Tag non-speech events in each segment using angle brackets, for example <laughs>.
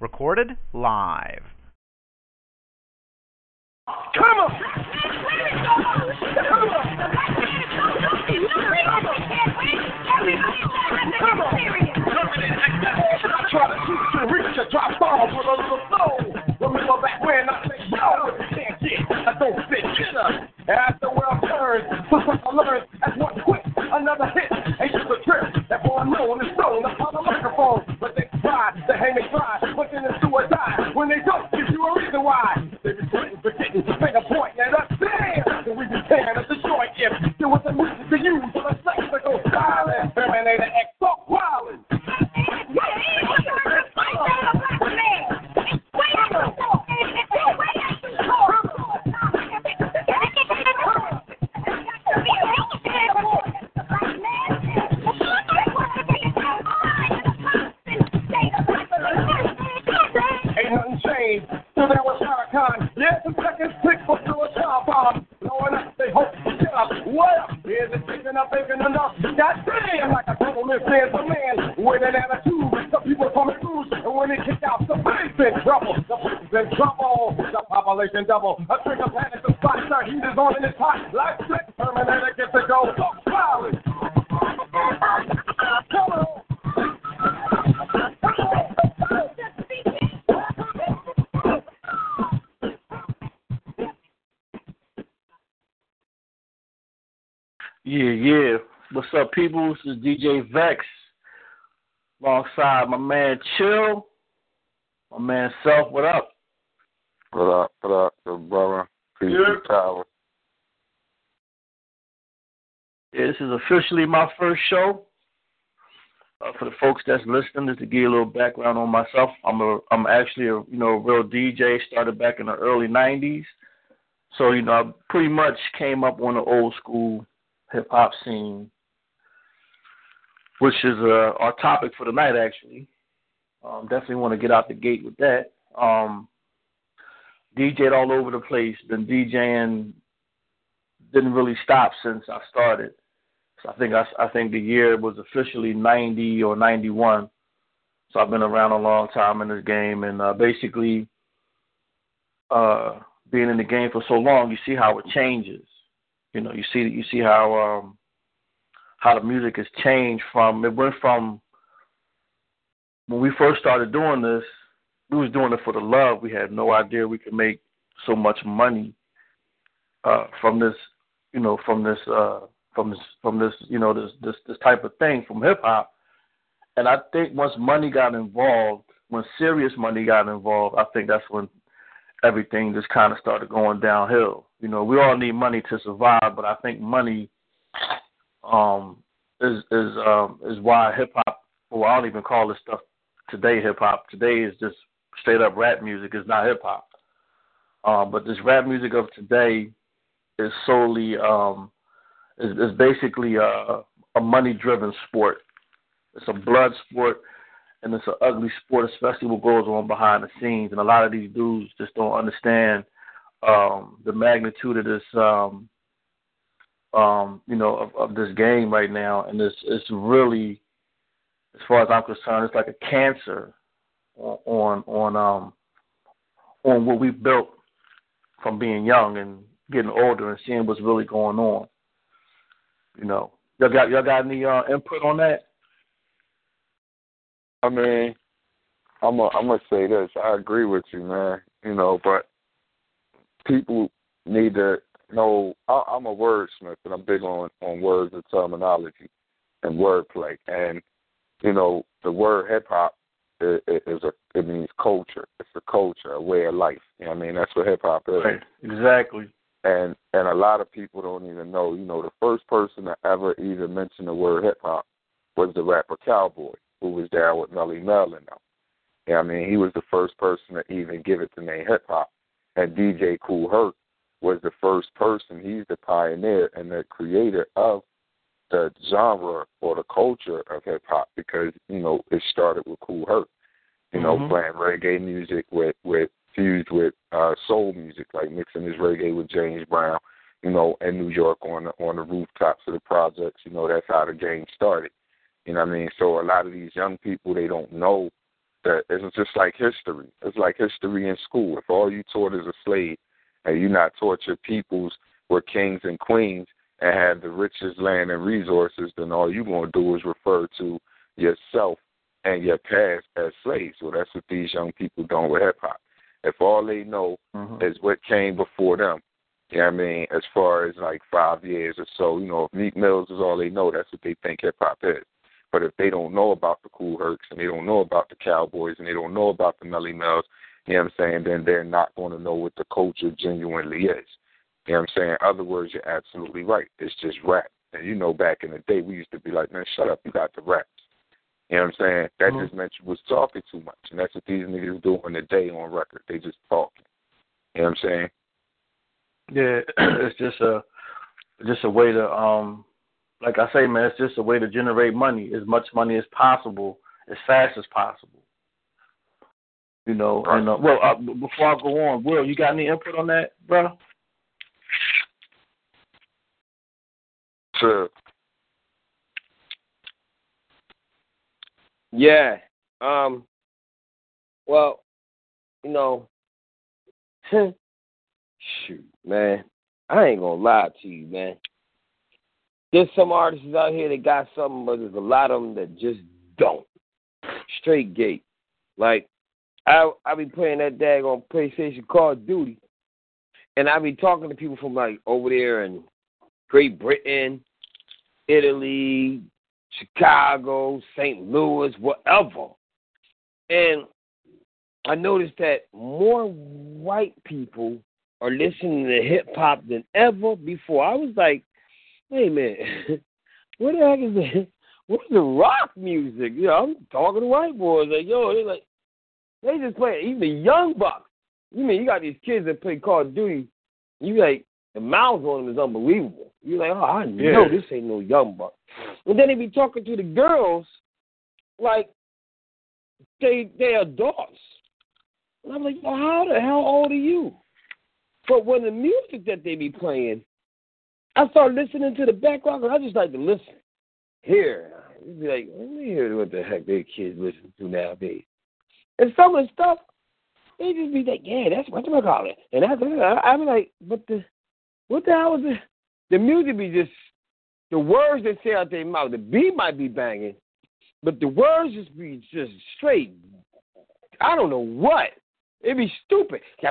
Recorded live. Come on! Come on! Try to shoot to reach a drop bomb with a little flow. Remember back when I said, yo, can't get, I don't fit dinner. As the world turns, I learned as one quick, another hit. Ain't just a trip. That boy known is thrown to hang try, but then it's or. When they don't give you a reason why. They be quitting, forgetting, finger pointing at us. Damn! And we be tearing at the joint if there was a music to use for the go silent. Terminator X, with an attitude. Some people coming through, and when they kick out, bass in trouble. Bass in trouble. The population double. A trigger panic, the spot start heat is on in his hot. Like slick, Terminator gets to go. Yeah, yeah. What's up, people? This is DJ Vex alongside my man Chill, my man Self. What up? What up? What up, good brother? Peace Yeah. and power. Yeah, this is officially my first show. Uh, for the folks that's listening, just to give you a little background on myself, I'm a I'm actually a you know a real DJ. Started back in the early '90s, so you know I pretty much came up on the old school hip hop scene, which is uh, our topic for tonight. Actually, um, definitely want to get out the gate with that. Um, DJed all over the place. Been DJing didn't really stop since I started. So I think I, I think the year was officially 90 or 91. So I've been around a long time in this game, and uh, basically, uh, being in the game for so long, you see how it changes. You know, you see you see how um, how the music has changed from it went from when we first started doing this, we was doing it for the love. We had no idea we could make so much money uh, from this, you know, from this, uh, from this, from this, you know, this this this type of thing from hip hop. And I think once money got involved, when serious money got involved, I think that's when everything just kind of started going downhill. You know, we all need money to survive, but I think money um, is is um, is why hip hop. Well, I don't even call this stuff today hip hop. Today is just straight up rap music. It's not hip hop. Um, but this rap music of today is solely um, is, is basically a, a money driven sport. It's a blood sport and it's an ugly sport, especially what goes on behind the scenes. And a lot of these dudes just don't understand um, the magnitude of this, um, um, you know, of, of this game right now. And it's it's really, as far as I'm concerned, it's like a cancer on on um on what we built from being young and getting older and seeing what's really going on. You know, y'all got y'all got any uh, input on that? I mean, I'm a, I'm gonna say this. I agree with you, man. You know, but people need to know. I, I'm a wordsmith, and I'm big on on words and terminology and wordplay. And you know, the word hip hop is, is a it means culture. It's a culture, a way of life. You know what I mean? That's what hip hop is. Right. Exactly. And and a lot of people don't even know. You know, the first person to ever even mention the word hip hop was the rapper Cowboy, who was down with Melle Mel and them. You know I mean? He was the first person to even give it the name hip hop. And DJ Kool Herc was the first person. He's the pioneer and the creator of the genre or the culture of hip hop because you know it started with Kool Herc. You know, Mhm. playing reggae music with with fused with uh soul music, like mixing his reggae with James Brown. You know, in New York on the on the rooftops of the projects. You know, that's how the game started. You know what I mean? So a lot of these young people they don't know that it's just like history. It's like history in school. If all you taught is a slave and you not taught your peoples were kings and queens and had the richest land and resources, then all you're going to do is refer to yourself and your past as slaves. Well, that's what these young people doing with hip hop. If all they know Mhm. is what came before them, you know what I mean, as far as like five years or so, you know, if Meek Mills is all they know, that's what they think hip hop is. But if they don't know about the Kool Hercs and they don't know about the Cowboys and they don't know about the Melle Mels, you know what I'm saying, then they're not going to know what the culture genuinely is. You know what I'm saying? In other words, you're absolutely right. It's just rap. And you know, back in the day, we used to be like, man, shut up, you got the raps. You know what I'm saying? That Mhm. just meant you was talking too much. And that's what these niggas doing today on record. They just talking. You know what I'm saying? Yeah, <clears throat> it's just a just a way to um like I say, man, it's just a way to generate money, as much money as possible, as fast as possible. You know, Right. and uh, well, uh, before I go on, Will, you got any input on that, bro? So, Yeah. Um. Well, you know, <laughs> shoot, man, I ain't gonna lie to you, man. There's some artists out here that got something, but there's a lot of them that just don't. Straight gate. Like, I I be playing that dag on PlayStation Call of Duty, and I be talking to people from like over there in Great Britain, Italy, Chicago, St. Louis, whatever. And I noticed that more white people are listening to hip hop than ever before. I was like, hey man, <laughs> what the heck is that? <laughs> What's the rock music? You know, I'm talking to white boys like, yo, they like they just play even young bucks. You mean you got these kids that play Call of Duty, you like the mouth on them is unbelievable. You're like, oh, I know Yeah. this ain't no young buck. And then they be talking to the girls like they they adults. And I'm like, well, how the hell old are you? But when the music that they be playing, I start listening to the background and I just like to listen. Here. Be like, let me hear what the heck their kids listen to nowadays. And some of the stuff, they just be like, yeah, that's what I call it. And I, I be like, but the, what the hell is it? The music be just, the words they say out their mouth, the beat might be banging, but the words just be just straight. I don't know what. It be stupid. You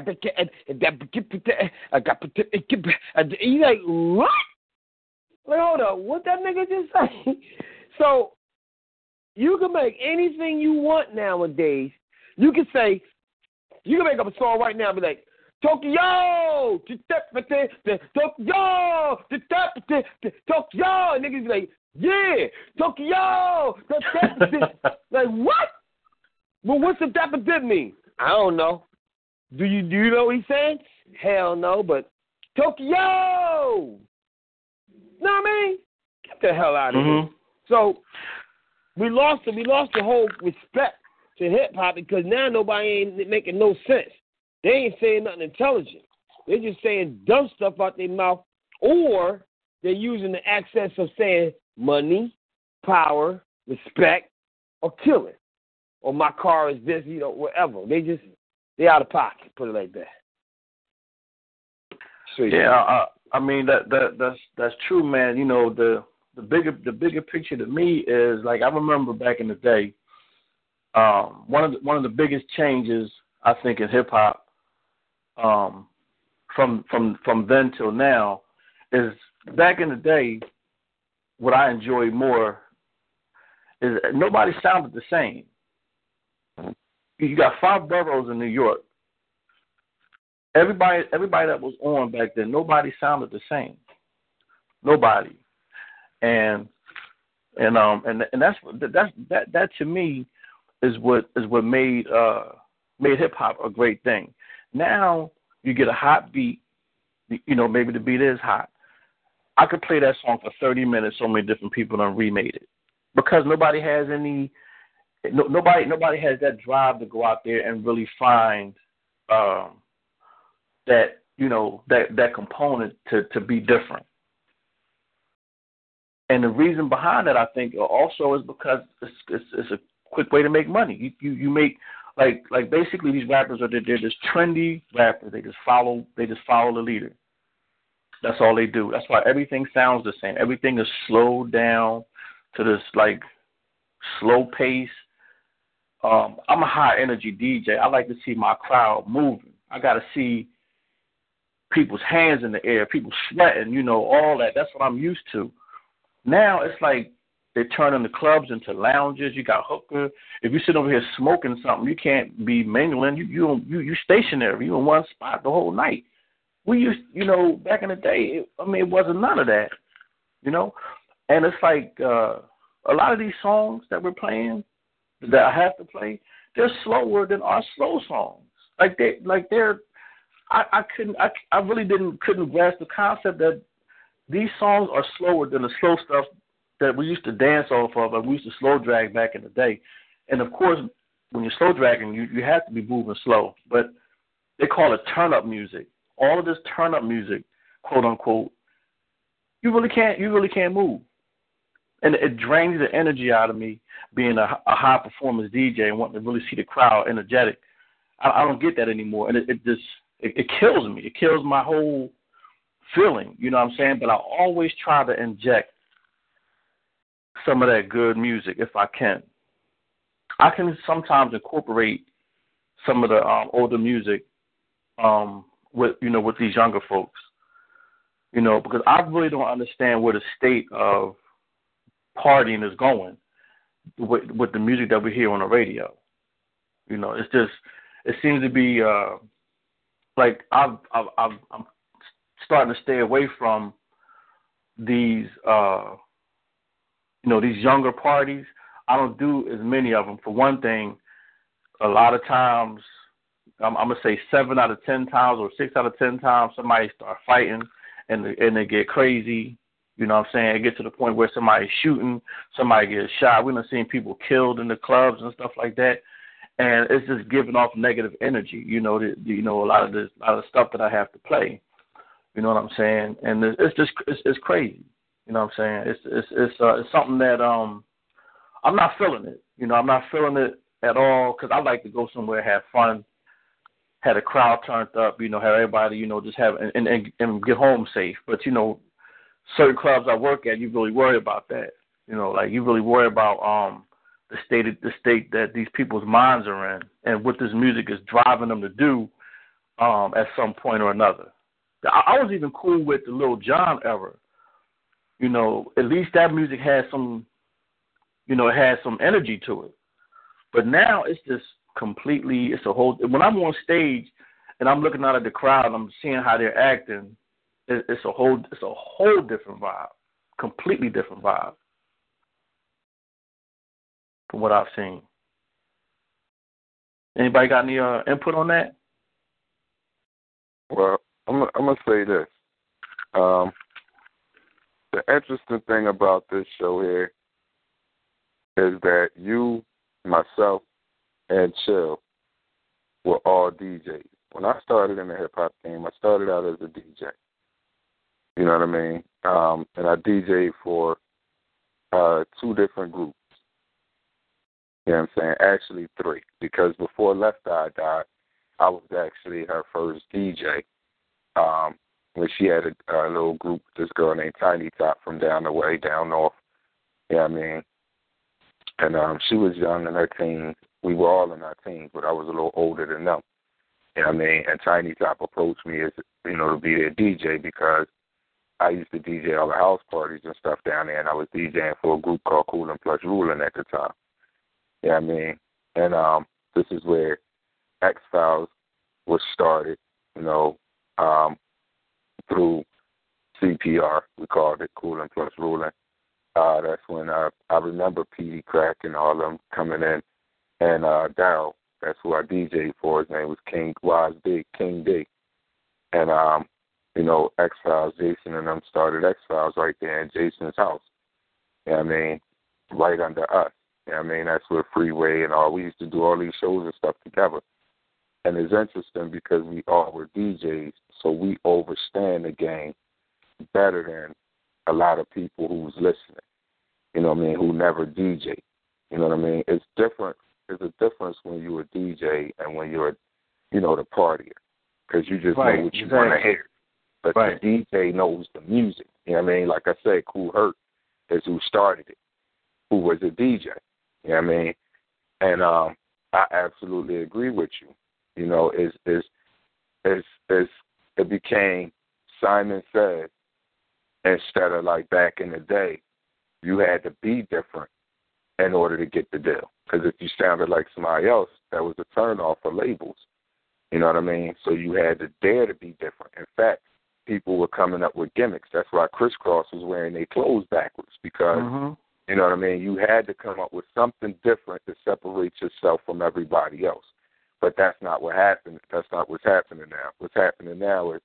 like what? Like hold up, what that nigga just <laughs> say? So you can make anything you want nowadays. You can say, you can make up a song right now and be like, Tokyo, Tokyo, Tokyo, and niggas be like, yeah, Tokyo, <laughs> like what? Well, what's the dapper dip mean? I don't know. Do you do you know what he's saying? Hell no, but Tokyo. Know what I mean? Get the hell out of here. Mhm. So we lost the we lost the whole respect to hip hop because now nobody ain't making no sense. They ain't saying nothing intelligent. They're just saying dumb stuff out their mouth, or they're using the access of saying money, power, respect, or killing, or my car is this, you know, whatever. They just they out of pocket. Put it like that. Straight Yeah, I, I mean that that that's that's true, man. You know the the bigger the bigger picture to me is like I remember back in the day, um, one of the, one of the biggest changes I think in hip hop, um, from from from then till now, is back in the day, what I enjoyed more is nobody sounded the same. You got five boroughs in New York everybody everybody that was on back then, nobody sounded the same. Nobody. And and um and and that's that's that that to me is what is what made uh made hip hop a great thing. Now you get a hot beat, you know, maybe the beat is hot. I could play that song for thirty minutes, so many different people done remade it. Because nobody has any no, nobody nobody has that drive to go out there and really find um that you know that that component to to be different. And the reason behind that, I think, also is because it's it's, it's a quick way to make money. You you, you make like like basically these rappers are they're, just trendy rappers. They just follow they just follow the leader. That's all they do. That's why everything sounds the same. Everything is slowed down to this like slow pace. Um, I'm a high energy DJ. I like to see my crowd moving. I got to see people's hands in the air, people sweating, you know, all that. That's what I'm used to. Now it's like they're turning the clubs into lounges. You got hookah. If you sit over here smoking something, you can't be mingling. You you you you stationary. You in one spot the whole night. We used, you know, back in the day. It, I mean, it wasn't none of that, you know. And it's like uh, a lot of these songs that we're playing that I have to play. They're slower than our slow songs. Like they like they're. I I couldn't I I really didn't couldn't grasp the concept that these songs are slower than the slow stuff that we used to dance off of, and we used to slow drag back in the day. And of course, when you're slow dragging, you you have to be moving slow. But they call it turn up music. All of this turn up music, quote unquote, you really can't you really can't move, and it drains the energy out of me being a, a high performance DJ and wanting to really see the crowd energetic. I, I don't get that anymore, and it, it just it, it kills me. It kills my whole feeling. You know what I'm saying? But I always try to inject some of that good music if I can. I can sometimes incorporate some of the um, older music um, with you know with these younger folks. You know, because I really don't understand where the state of partying is going with with the music that we hear on the radio. You know, it's just it seems to be uh like I've I've, I've I'm starting to stay away from these uh you know these younger parties. I don't do as many of them. For one thing, a lot of times I'm, I'm gonna say seven out of ten times or six out of ten times somebody start fighting and and they get crazy. You know what I'm saying? It gets to the point where somebody's shooting, somebody gets shot. We've been seeing people killed in the clubs and stuff like that. And it's just giving off negative energy, you know, the, you know, a lot of this a lot of stuff that I have to play. You know what I'm saying? And it's just it's, it's crazy. You know what I'm saying? It's it's it's uh, it's something that um I'm not feeling it. You know, I'm not feeling it at all because I like to go somewhere, have fun, had a crowd turned up. You know, have everybody you know just have and and, and get home safe. But you know, certain clubs I work at, you really worry about that. You know, like you really worry about um the state the state that these people's minds are in and what this music is driving them to do um at some point or another. I, I was even cool with the Lil Jon era you know, at least that music has some, you know, it has some energy to it. But now it's just completely, it's a whole. When I'm on stage and I'm looking out at the crowd, I'm seeing how they're acting. It, it's a whole, it's a whole different vibe, completely different vibe from what I've seen. Anybody got any uh, input on that? Well, I'm I'm gonna say this. Um, the interesting thing about this show here is that you, myself, and Chill were all DJs. When I started in the hip hop game, I started out as a DJ. You know what I mean? Um, and I DJed for uh, two different groups. You know what I'm saying? Actually, three. Because before Left Eye died, I was actually her first DJ. Um, when she had a, a little group, this girl named Tiny Top from down the way, down north. Yeah, you know I mean, and um, she was young in her teens. We were all in our teens, but I was a little older than them. You know I mean? And Tiny Top approached me as you know to be their DJ because I used to DJ all the house parties and stuff down there, and I was DJing for a group called Cool and Plus Ruling at the time. Yeah, you know I mean, and um, this is where X Files was started. You know, um, through CPR. We called it Cooling Plus Ruling. Uh, that's when I I remember P.D. Crack and all of them coming in, and uh, Daryl. That's who I DJ for. His name was King Wise Big King D, and um, you know X Files. Jason and them started X Files right there in Jason's house. You know I mean? Right under us. You know I mean? That's where Freeway and all we used to do all these shows and stuff together. And it's interesting because we all were DJs, so we understand the game better than a lot of people who's listening. You know what I mean? Who never DJ. You know what I mean? It's different. There's a difference when you're a DJ and when you're, you know, the partier, because you just Right, know what you exactly. want to hear. But Right. the DJ knows the music. You know what I mean? Like I said, Kool Herc is who started it, who was a DJ. You know what I mean? And um, I absolutely agree with you. You know, is is is is it became Simon said instead of like back in the day, you had to be different in order to get the deal. Because if you sounded like somebody else, that was a turn off for labels. You know what I mean? So you had to dare to be different. In fact, people were coming up with gimmicks. That's why Kris Kross was wearing their clothes backwards because hmm you know what I mean? You had to come up with something different to separate yourself from everybody else. But that's not what happened. That's not what's happening now. What's happening now is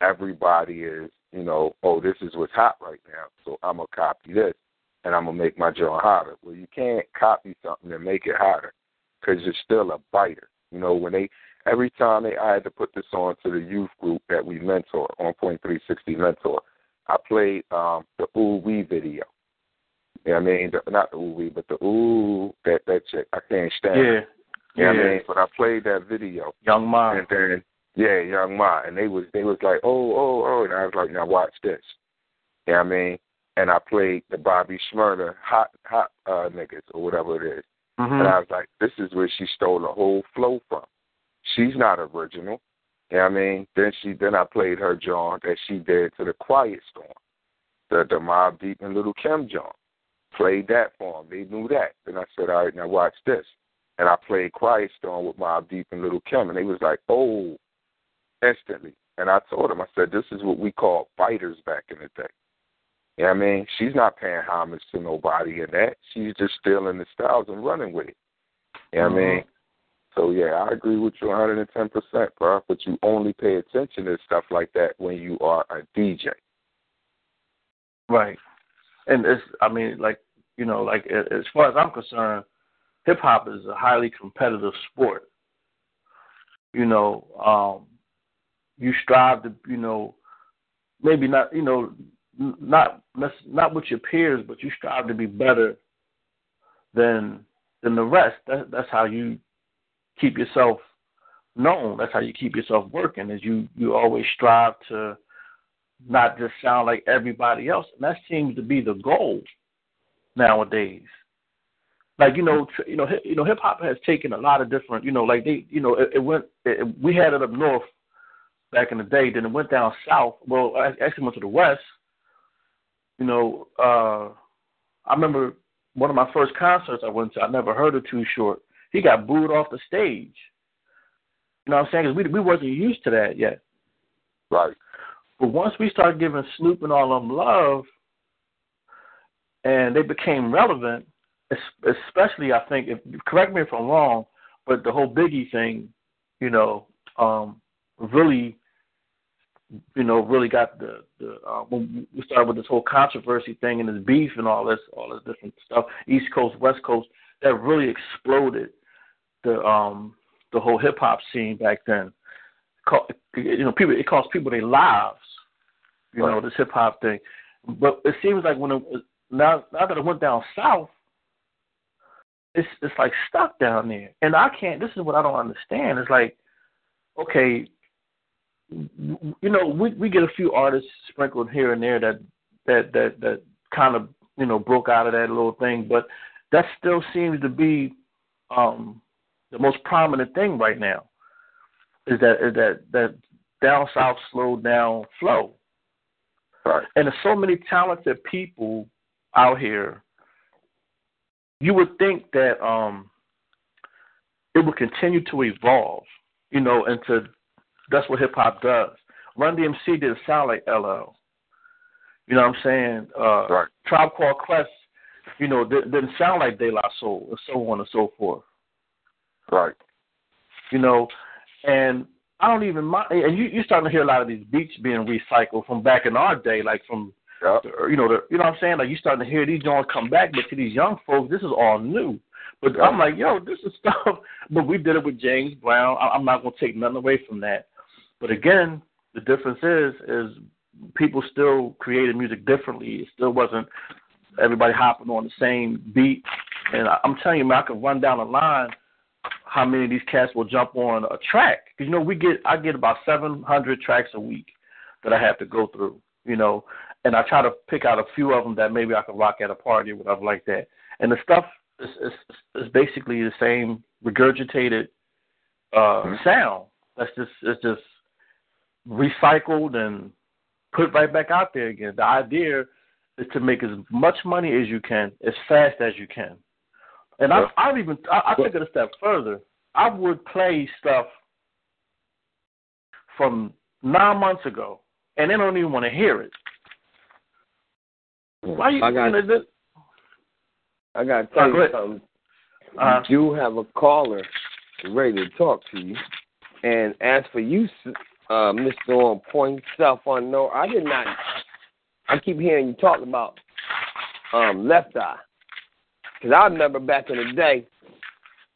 everybody is, you know, oh, this is what's hot right now, so I'm gonna copy this and I'm gonna make my joint hotter. Well, you can't copy something and make it hotter because you're still a biter. You know, when they every time they I had to put this on to the youth group that we mentor on Point Three Sixty Mentor, I played um the Ooh Wee video. You know what I mean? The, not the Ooh Wee, but the Ooh that that chick. I can't stand Yeah. You know what I yeah. mean? But I played that video Young Ma. and then yeah, Young Ma, and they was they was like, oh, oh, oh, and I was like, now watch this. You know what I mean? And I played the Bobby Shmurda hot hot uh niggas or whatever it is. hmm And I was like, this is where she stole the whole flow from. She's not original. You know what I mean? Then she then I played her John that she did to the Quiet Storm. The the Mobb Deep and Little Kim John. Played that for them. They knew that. Then I said, All right, now watch this. And I played Quiet Storm with Mobb Deep and Little Kim and they was like, Oh instantly. And I told them, I said, This is what we call fighters back in the day. You know what I mean? She's not paying homage to nobody in that. She's just stealing the styles and running with it. You know what I mean? Mm-hmm. So yeah, I agree with you 110 percent, bro. But you only pay attention to stuff like that when you are a DJ. Right. And it's, I mean, like, you know, like as far as I'm concerned, hip hop is a highly competitive sport. You know, um, you strive to, you know, maybe not, you know, not not with your peers, but you strive to be better than than the rest. That, that's how you keep yourself known. That's how you keep yourself working. Is you you always strive to not just sound like everybody else, and that seems to be the goal nowadays. Like you know, tr- you know, hi- you know, hip hop has taken a lot of different, you know, like they, you know, it, it went. It, we had it up north back in the day, then it went down south. Well, I actually went to the west. You know, uh I remember one of my first concerts I went to. I never heard of Too Short. He got booed off the stage. You know what I'm saying? Because we we wasn't used to that yet. Right. But once we started giving Snoop and all of them love, and they became relevant, especially I think, if correct me if I'm wrong, but the whole Biggie thing, you know, um, really, you know, really got the the uh, when we started with this whole controversy thing and this beef and all this all this different stuff, East Coast, West Coast, that really exploded the um the whole hip hop scene back then. You know, people it cost people their lives. You know, this hip hop thing. But it seems like when it now now that it went down south, it's it's like stuck down there. And I can't. This is what I don't understand. It's like, okay, you know, we we get a few artists sprinkled here and there that that that that kind of you know broke out of that little thing, but that still seems to be um the most prominent thing right now. Is that is that that down south slowed down flow. Right. And there's so many talented people out here. You would think that um it would continue to evolve, you know, and to that's what hip hop does. Run DMC didn't sound like LL. You know what I'm saying? Uh Right. Tribe Called Quest, you know, didn't, didn't sound like De La Soul, and so on and so forth Right. you know, and I don't even mind. And you, you're starting to hear a lot of these beats being recycled from back in our day, like from, You know, the, you know what I'm saying? Like you're starting to hear these joints come back, but to these young folks, this is all new. But. I'm like, yo, this is <laughs> stuff. But we did it with James Brown. I, I'm not gonna take nothing away from that. But again, the difference is, is people still created music differently. It still wasn't everybody hopping on the same beat and I, I'm telling you, man, I could run down the line how many of these cats will jump on a track. Because you know, we get I get about 700 tracks a week that I have to go through. You know, and I try to pick out a few of them that maybe I could rock at a party or whatever like that. And the stuff is is, is basically the same regurgitated uh, mm-hmm. sound. That's just it's just recycled and put right back out there again. The idea is to make as much money as you can, as fast as you can. And yeah. I, I've even I, I took it a step further. I would play stuff from nine months ago, and they don't even want to hear it. Why you? I got. I got to tell you something. Uh, you do have a caller ready to talk to you, and as for you, uh, Mr. On Point, self unknown, I did not. I keep hearing you talk about um, Left Eye, because I remember back in the day,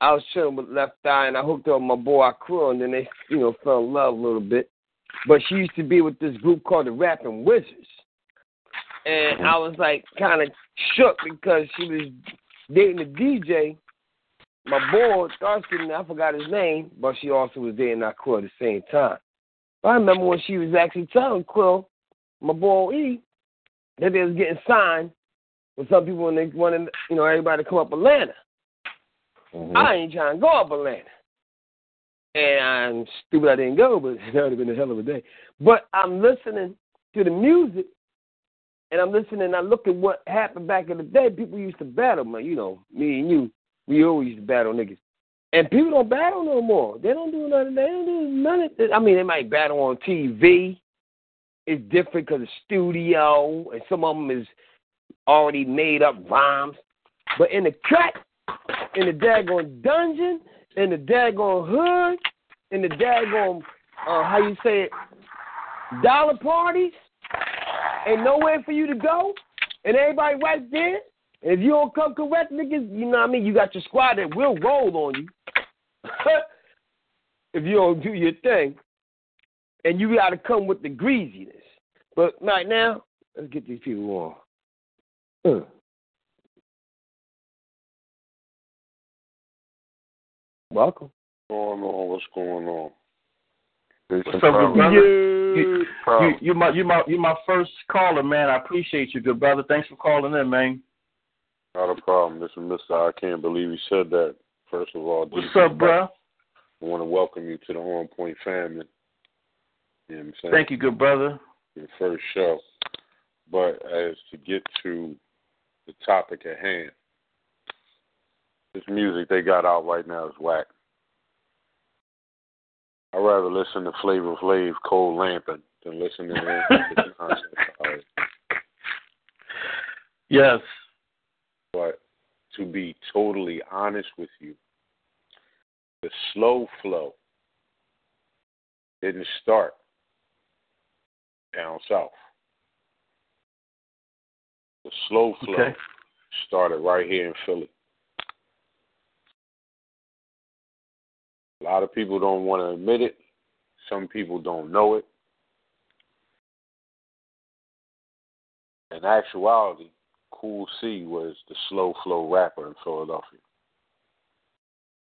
I was chilling with Left Eye, and I hooked up with my boy Crew, and then they, you know, fell in love a little bit. But she used to be with this group called the Rapping Wizards, and I was like kind of shook because she was dating a DJ. My boy Starsky, I forgot his name, but she also was dating our crew at the same time. I remember when she was actually telling Quill, my boy E, that they was getting signed with some people when they wanted, you know, everybody to come up Atlanta. Mm-hmm. I ain't trying to go up Atlanta. And I'm stupid I didn't go, but <laughs> that would have been a hell of a day. But I'm listening to the music and I'm listening and I look at what happened back in the day. People used to battle, man. You know, me and you, we always used to battle niggas. And people don't battle no more. They don't do nothing. They don't do nothing. I mean, they might battle on TV. It's different because of studio, and some of them is already made up rhymes. But in the cut, in the daggone dungeon, in the daggone hood, in the daggone, uh, how you say it, dollar parties, ain't nowhere for you to go, and everybody right there. If you don't come correct, niggas, you know what I mean? You got your squad that will roll on you. <laughs> if you don't do your thing. And you got to come with the greasiness. But right now, let's get these people on. Uh. Welcome. What's going on? What's going on? What's up, good brother? You, you, you, my you my you my first caller, man. I appreciate you, good brother. Thanks for calling in, man. Not a problem. This is Mister. I can't believe you said that. First of all, what's up, bro? I want to welcome you to the On Point family. You know what I'm saying? Thank you, good brother. Your first show. But as to get to the topic at hand, this music they got out right now is whack. I'd rather listen to Flavor Flav, Cold Lamping than listen to <laughs> nonsense. Yes. But to be totally honest with you, the slow flow didn't start down south. The slow flow okay. started right here in Philly. A lot of people don't want to admit it. Some people don't know it. In actuality, Cool C was the slow flow rapper in Philadelphia.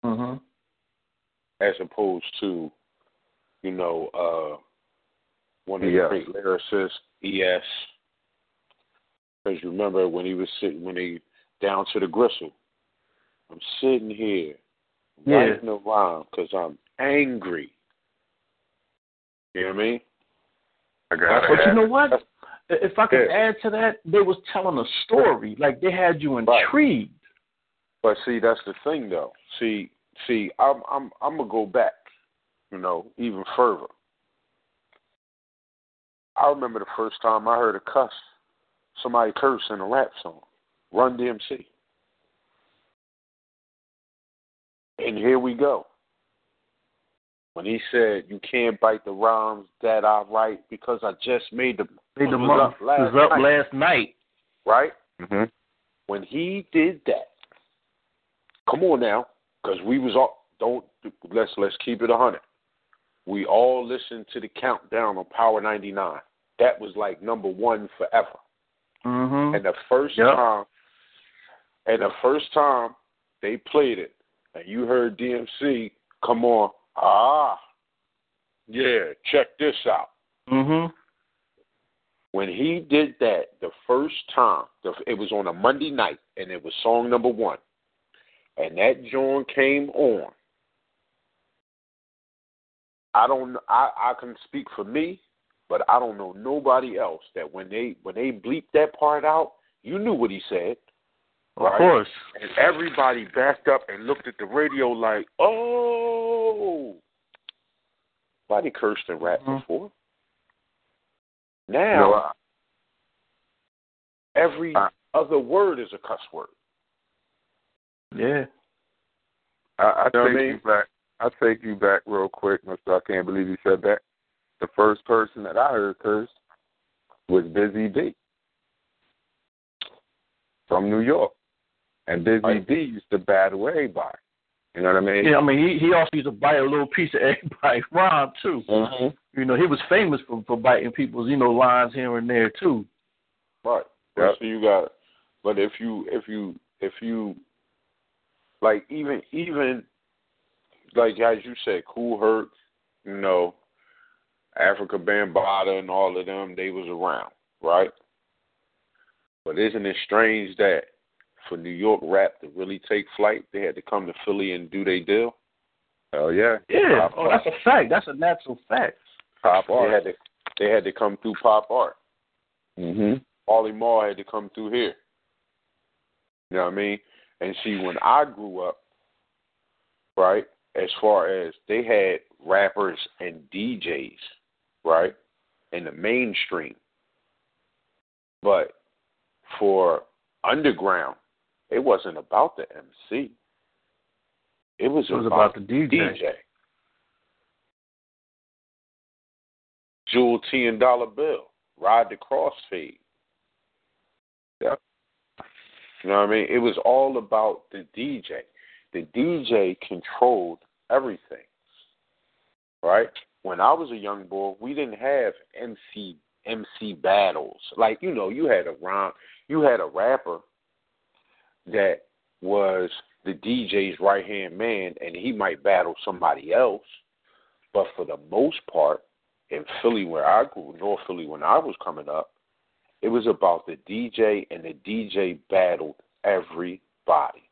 Mm-hmm. As opposed to, you know, uh, one of the great lyricists, ES. Because you remember when he was sitting, when he down to the gristle. I'm sitting here yeah. writing a rhyme because I'm angry. You know what I mean? I got but you know what? If I could yeah. add to that, they was telling a story. Like they had you intrigued. Right. But see, that's the thing though. See, see, I'm I'm I'm gonna go back, you know, even further. I remember the first time I heard a cuss, somebody curse in a rap song, Run DMC. And here we go. When he said, "You can't bite the rhymes that I write because I just made them." Made them up, last, was up night. last night. Right. Mm-hmm. When he did that, come on now, because we was all don't let's let's keep it a hundred. We all listened to the countdown on Power ninety nine. That was like number one forever. Mm-hmm. And the first yep. time And the first time they played it, and you heard DMC come on, ah, yeah, check this out. Mhm. When he did that the first time, the, it was on a Monday night, and it was song number one, and that joint came on. I don't. I I can speak for me, but I don't know nobody else that when they when they bleeped that part out, you knew what he said. Of Right. course. And everybody backed up and looked at the radio like, oh. Nobody cursed and rapped Mhm. before. Now, know, I, every I- other word is a cuss word. Yeah. I, I You know what I take mean? you back. I take you back real quick, Mister. I can't believe you said that. The first person that I heard curse was Busy Bee from New York, and Busy Right. B used to battle everybody. You know what I mean? Yeah, I mean, he he also used to bite a little piece of <laughs> everybody's rhyme too. Mm-hmm. You know, he was famous for for biting people's you know lines here and there too. Right. Yep. So you got but if you if you if you like even even like as you said, Kool Herc, you know, Afrika Bambaataa and all of them, they was around, right? But isn't it strange that for New York rap to really take flight, they had to come to Philly and do their deal? Oh yeah. Yeah. Pop Oh, that's a fact. That's a natural fact. Pop art. They art. had to they had to come through pop art. Mm-hmm. Ollie Moore had to come through here. You know what I mean? And see, when I grew up, right, as far as they had rappers and DJs, right, in the mainstream. But for underground, it wasn't about the MC. It was, It was about the DJ. DJ. Jewel T and Dollar Bill, Ride the Crossfade. Yep. You know what I mean? It was all about the DJ. The DJ controlled everything. Right? When I was a young boy, we didn't have MC MC battles. Like, you know, you had a rhyme you had a rapper that was the DJ's right hand man and he might battle somebody else. But for the most part, in Philly where I grew, North Philly when I was coming up, it was about the DJ and the DJ battled everybody.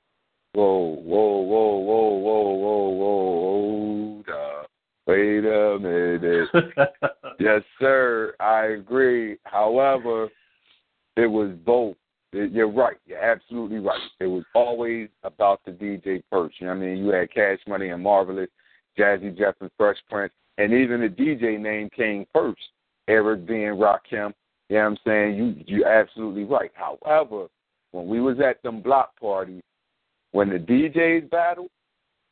Whoa, whoa, whoa, whoa, whoa, whoa, whoa, hold up. Wait a minute. <laughs> yes, sir. I agree. However, it was both. You're right. You're absolutely right. It was always about the DJ first. You know what I mean? You had Cash Money and Marvelous, Jazzy Jeff and Fresh Prince, and even the DJ name came first. Eric B and Rakim. You know what I'm saying? You you're absolutely right. However, when we was at them block parties, when the DJs battled,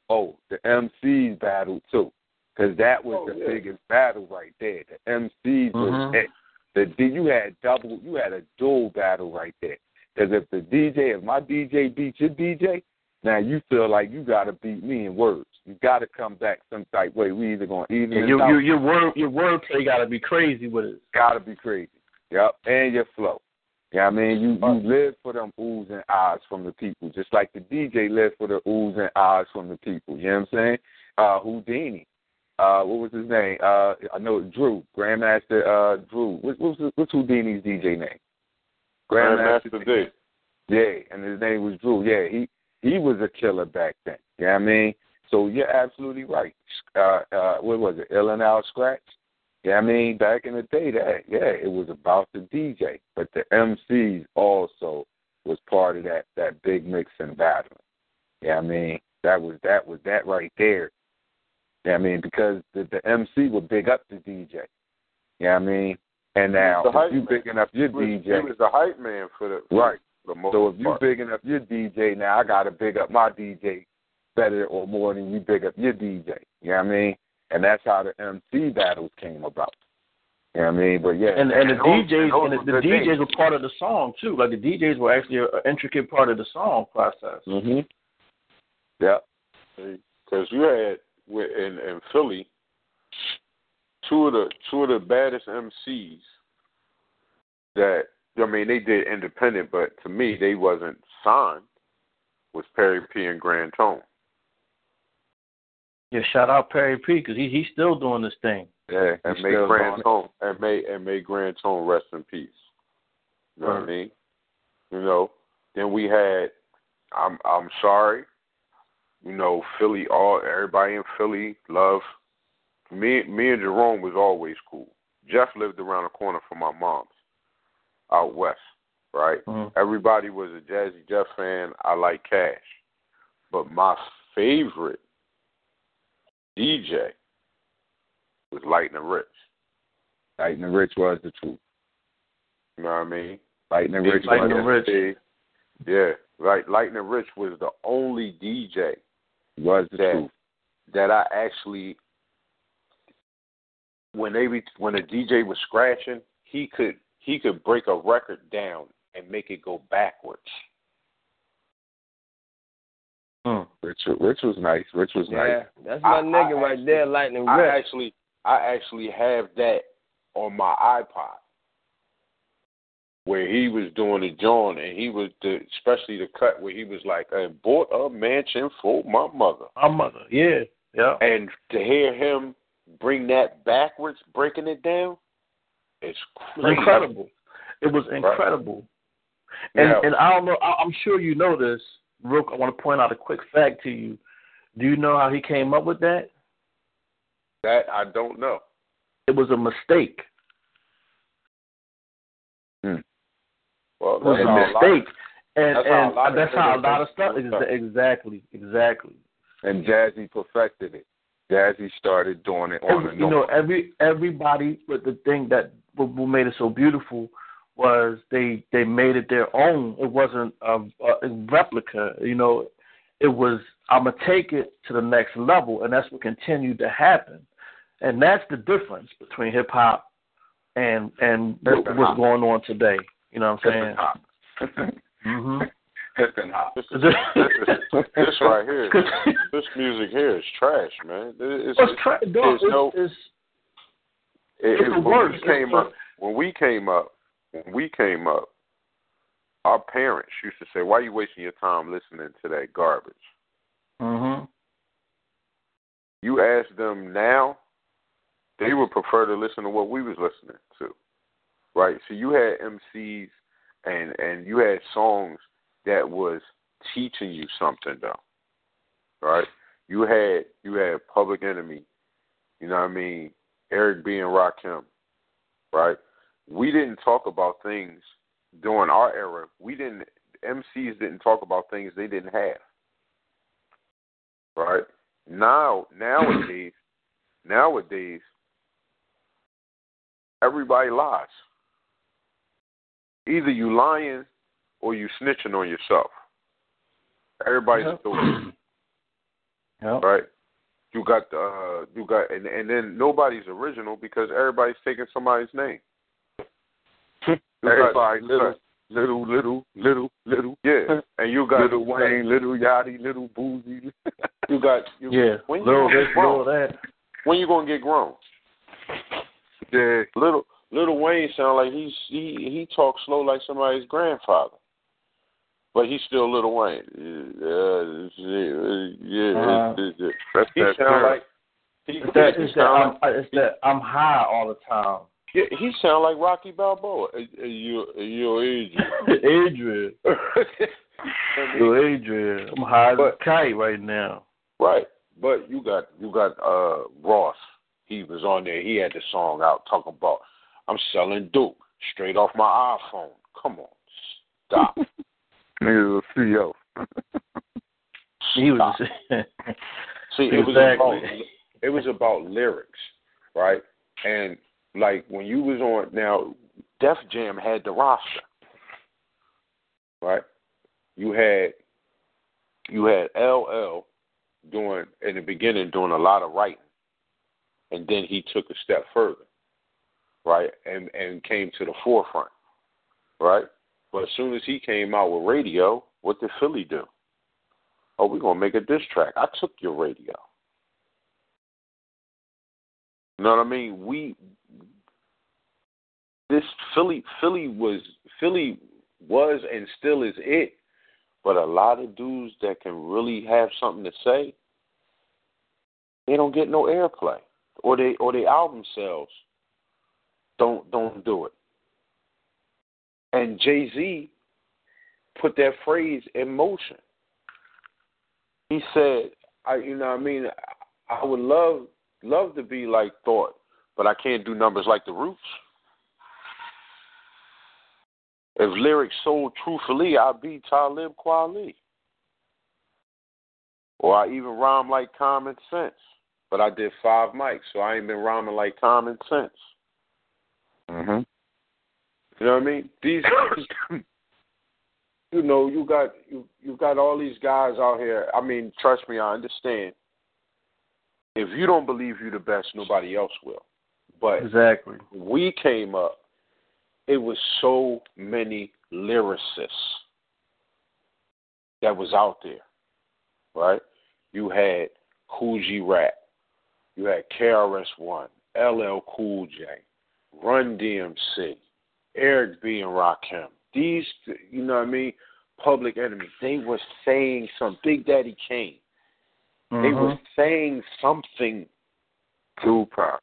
oh, the MCs battled too. Because that was Oh, the yeah. biggest battle right there. The MCs was Mhm. it. The D, you had double, you had a dual battle right there. Because if the DJ, if my DJ beats your DJ, now you feel like you got to beat me in words. You got to come back some type way. We either gonna even Yeah, it your your your word your wordplay got to be crazy with it. Gotta be crazy. Yep, and your flow. Yeah, I mean, you you live for them oohs and ahs from the people, just like the DJ lives for the oohs and ahs from the people. You know what I'm saying? Uh, Houdini. Uh, what was his name? Uh, I know Drew, Grandmaster uh, Drew. What, what's what's Houdini's DJ name? Grandmaster D. Yeah, and his name was Drew. Yeah, he he was a killer back then. You know what I mean? So you're absolutely right. Uh, uh, what was it? Ill and Out Scratch. Yeah, I mean, back in the day, that yeah, it was about the DJ, but the MCs also was part of that that big mix and battling. Yeah, I mean, that was that was that right there. Yeah, I mean, because the the MC would big up the DJ. Yeah, I mean, and now the if hype you man. bigging up your He was, DJ, he was the hype man for the for right? the most So if you big enough, up your DJ now, I gotta big up my DJ better or more than you big up your DJ. You know what I mean? And that's how the MC battles came about. You know what I mean? But yeah, And and the those- DJs those and the, were the good DJs things. were part of the song too. Like the DJs were actually an intricate part of the song process. Mhm. Yep. because you had with- in in Philly two of the two of the baddest MCs that I mean they did independent, but to me they wasn't signed. was Perry P and Grand Tone. Yeah, shout out Perry P because he he's still doing this thing. Yeah, and he's may Grand. Tone and may and may Grand Tone rest in peace. You know what I mean? You know. Then we had I'm I'm sorry. You know, Philly all everybody in Philly love me me and Jerome was always cool. Jeff lived around the corner from my mom's out west, right? Mhm. Everybody was a Jazzy Jeff fan. I like Cash. But my favorite DJ was Lightning Rich. Lightning Rich was the truth. You know what I mean? Lightning Rich Lightning was, Rich. Yeah, right. Lightning Rich was the only DJ was the that truth. that I actually when they be, when a DJ was scratching, he could he could break a record down and make it go backwards. Mm. Rich, Rich was nice. Rich was Yeah, nice. that's my I- nigga I right actually- there, Lightning I Rich. actually I actually have that on my iPod. Where he was doing the joint and he was the especially the cut where he was like, I bought a mansion for my mother. My mother, yeah, yeah. And to hear him bring that backwards, breaking it down, it's crazy. incredible. It was incredible. And Now- and I don't know. I, I'm sure you know this. Real, I want to point out a quick fact to you. Do you know how he came up with that? That I don't know. It was a mistake. Hmm. Well, It was a mistake. And that's how a and lot of that's how a lot of stuff. exactly, exactly. And Jazzy perfected it. Jazzy started doing it on Every- you know, every everybody. But the thing that what, made it so beautiful was they they made it their own. It wasn't a, a replica. You know, it was I'm gonna take it to the next level, and that's what continued to happen. And that's the difference between hip hop and and what, Hip and what's going on today. You know what I'm hop. saying? <laughs> Hip mm-hmm. And hop. This, is, this, is, this right here, this music here is trash, man. It's, What's tra- dog, it's it's, no- it's, it, it's it- the when worst. we came up, when we came up, when we came up, our parents used to say, "Why are you wasting your time listening to that garbage?" hmm You ask them now, they would prefer to listen to what we was listening to, right? So you had MCs and and you had songs that was teaching you something though, right? You had you had Public Enemy, you know what I mean? Eric B and Rakim, right? We didn't talk about things during our era. We didn't MCs didn't talk about things they didn't have, right? Now nowadays, <clears throat> nowadays, everybody lies. Either you lying or you snitching on yourself. Everybody's Yep. a <clears throat> dope, Yep. right? You got the uh, you got and and then nobody's original because everybody's taking somebody's name. You got- Everybody little, little, little, little, little. yeah, and you got little Wayne, little Yachty, little Boosie. <laughs> You got you, Yeah, When you little gonna this, get grown? little that. When you gonna get grown? yeah. Little Little Wayne sound like he's he he talks slow like somebody's grandfather, but he's still Little Wayne. Uh, yeah, yeah. That's he that sound like he, that, he that, sound I'm, like it's that I'm high all the time. yeah, he sound like Rocky Balboa. Uh, uh, You your age. Adrian. <laughs> <laughs> Yo, Adrian. I'm high as a kite right now. Right. But you got you got uh Ross. He was on there. He had the song out talking about I'm selling dope straight off my iPhone. Come on, stop. <laughs> Niggas a CEO. He was. <laughs> See, it was about Exactly. it was about lyrics, right? And like when you was on now, Def Jam had the roster, right? You had you had LL doing in the beginning doing a lot of writing, and then he took a step further, right? And and came to the forefront, right? But as soon as he came out with radio, what did Philly do? Oh, we're gonna make a diss track. I took your radio. You know what I mean? We this Philly Philly was Philly was and still is it But a lot of dudes that can really have something to say, they don't get no airplay, or they or they album sales don't don't do it. And Jay Z put that phrase in motion. He said, "I, you know, what I mean, I would love love to be like Thought, but I can't do numbers like the Roots." If lyrics sold truthfully, I'd be Talib Kweli. Or I even rhyme like common sense. But I did five mics, so I ain't been rhyming like common sense. Mhm. You know what I mean? These <coughs> you know, you got you you got all these guys out here. I mean, trust me, I understand. If you don't believe you're the best, nobody else will. But exactly, we came up it was so many lyricists that was out there, right? You had G Rap, you had KRS One, LL Cool J, Run DMC, Eric B and Rakim. These, you know what I mean? Public Enemy. They were saying some. Big Daddy Kane. mm-hmm. They were saying something. Tupac.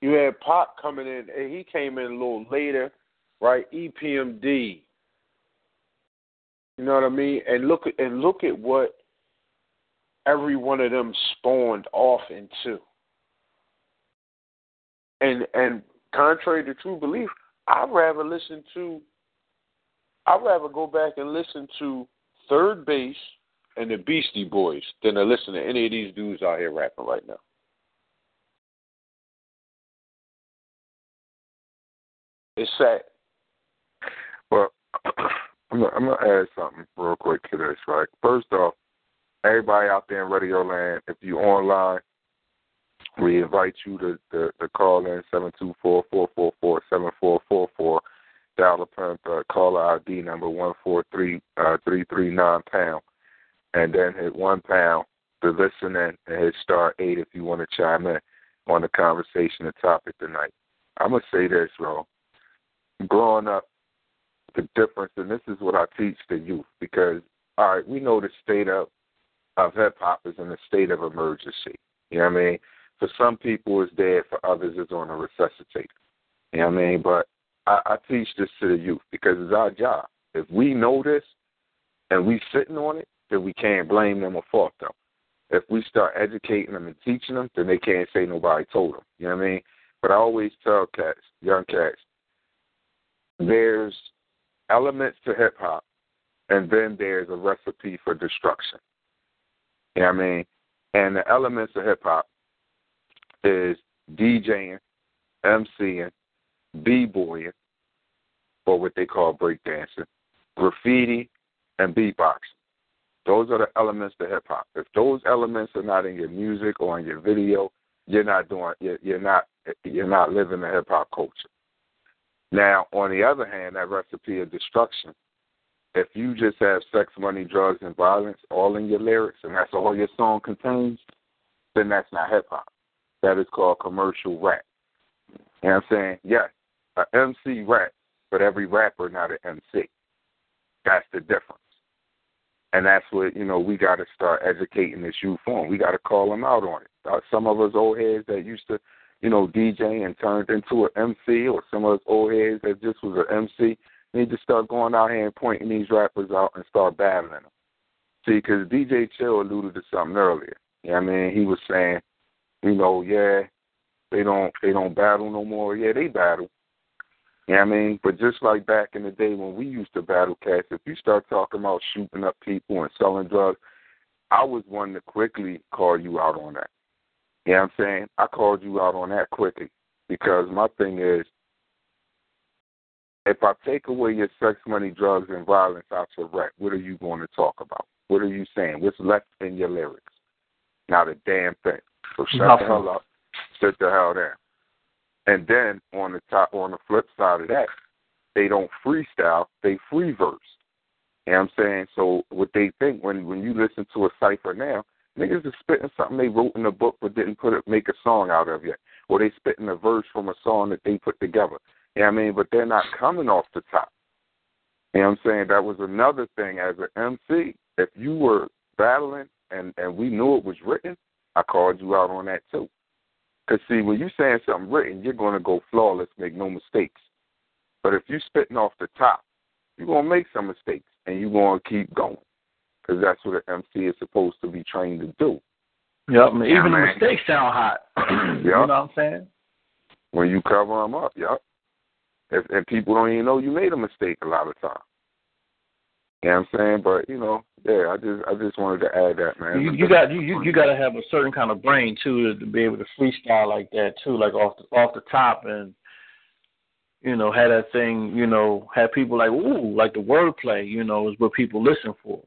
You had Pop coming in, and he came in a little later, right? EPMD. You know what I mean? And look at and look at what every one of them spawned off into. And and contrary to true belief, I'd rather listen to I'd rather go back and listen to Third Bass and the Beastie Boys than to listen to any of these dudes out here rapping right now. It's sad. Well, <clears throat> I'm gonna, add something real quick to this. Right. First off, everybody out there in Radio Land, if you're online, we invite you to to, to call in seven two four four four four seven four four four. Dial the pump, uh, caller ID number one four three uh, and then hit one pound to listen in, and hit star eight if you want to chime in on the conversation and topic tonight. I'm gonna say this, bro growing up, the difference, and this is what I teach the youth, because all right, we know the state of of hip hop is in a state of emergency. You know what I mean? For some people, it's dead. For others, it's on a resuscitator. You know what I mean? But I, I teach this to the youth because it's our job. If we know this and we sitting on it, then we can't blame them or fault them. If we start educating them and teaching them, then they can't say nobody told them. You know what I mean? But I always tell cats, young cats, there's elements to hip hop, and then there's a recipe for destruction. You know what I mean? And the elements of hip hop is DJing, MCing, b-boying, or what they call breakdancing, graffiti, and beatboxing. Those are the elements to hip hop. If those elements are not in your music or in your video, you're not doing. You're, you're not. You're not living the hip hop culture. Now, on the other hand, that recipe of destruction, if you just have sex, money, drugs, and violence all in your lyrics, and that's all your song contains, then that's not hip hop. That is called commercial rap. You know what I'm saying? Yes, an MC rap, but every rapper not an MC. That's the difference. And that's what, you know, we got to start educating this youth on. We got to call them out on it. Uh, some of us old heads that used to you know, DJ and turned into an MC, or some of us old heads that just was an MC, need to start going out here and pointing these rappers out and start battling them. See, because DJ Chill alluded to something earlier. You know what I mean, he was saying, you know, yeah, they don't they don't battle no more. Yeah, they battle. You know I mean? But just like back in the day when we used to battle cats, if you start talking about shooting up people and selling drugs, I was one to quickly call you out on that. You know what I'm saying? I called you out on that quickly because my thing is if I take away your sex, money, drugs, and violence out your rap, what are you going to talk about? What are you saying? What's left in your lyrics? Not a damn thing. So shut Nothing. the hell up. Sit the hell down. And then on the top, on the flip side of that, they don't freestyle. They free verse. You know what I'm saying? So what they think when when you listen to a cipher now, Niggas is spitting something they wrote in a book but didn't put it, make a song out of yet. Or they spitting a verse from a song that they put together. You know what I mean? But they're not coming off the top. You know what I'm saying? That was another thing as an MC. If you were battling and and we knew it was written, I called you out on that too. Cause see, when you're saying something written, you're gonna go flawless, make no mistakes. But if you're spitting off the top, you're gonna make some mistakes and you're gonna keep going. Cause that's what an MC is supposed to be trained to do. Yep, even Yeah, the mistakes sound hot. <clears throat> You know what I'm saying? When you cover them up, yep. If, and people don't even know you made a mistake a lot of times. You know what I'm saying? But you know, yeah, I just I just wanted to add that, man. You, you got you, you you got to have a certain kind of brain too to, to be able to freestyle like that too, like off the off the top, and you know, have that thing, you know, have people like ooh, like the wordplay, you know, is what people listen for.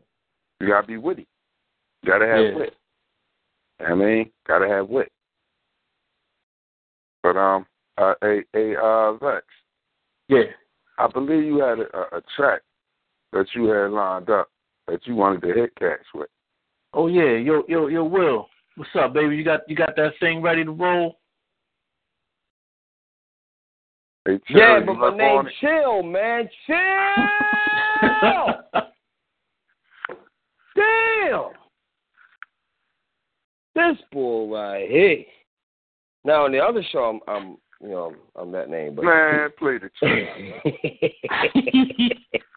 You gotta be witty. You gotta have Yeah. wit. I mean, gotta have wit. But um, uh, a a uh, Vex, Yeah. I believe you had a, a track that you had lined up that you wanted to hit cats with. Oh yeah, yo yo yo Will, what's up, baby? You got you got that thing ready to roll? Hey, Yeah, Cherry, but you my up name on it? Chill, man. Chill. <laughs> Damn. This bull right here. Now on the other show, I'm, I'm you know, I'm, I'm that name, but Man, play the <laughs> tune. <laughs>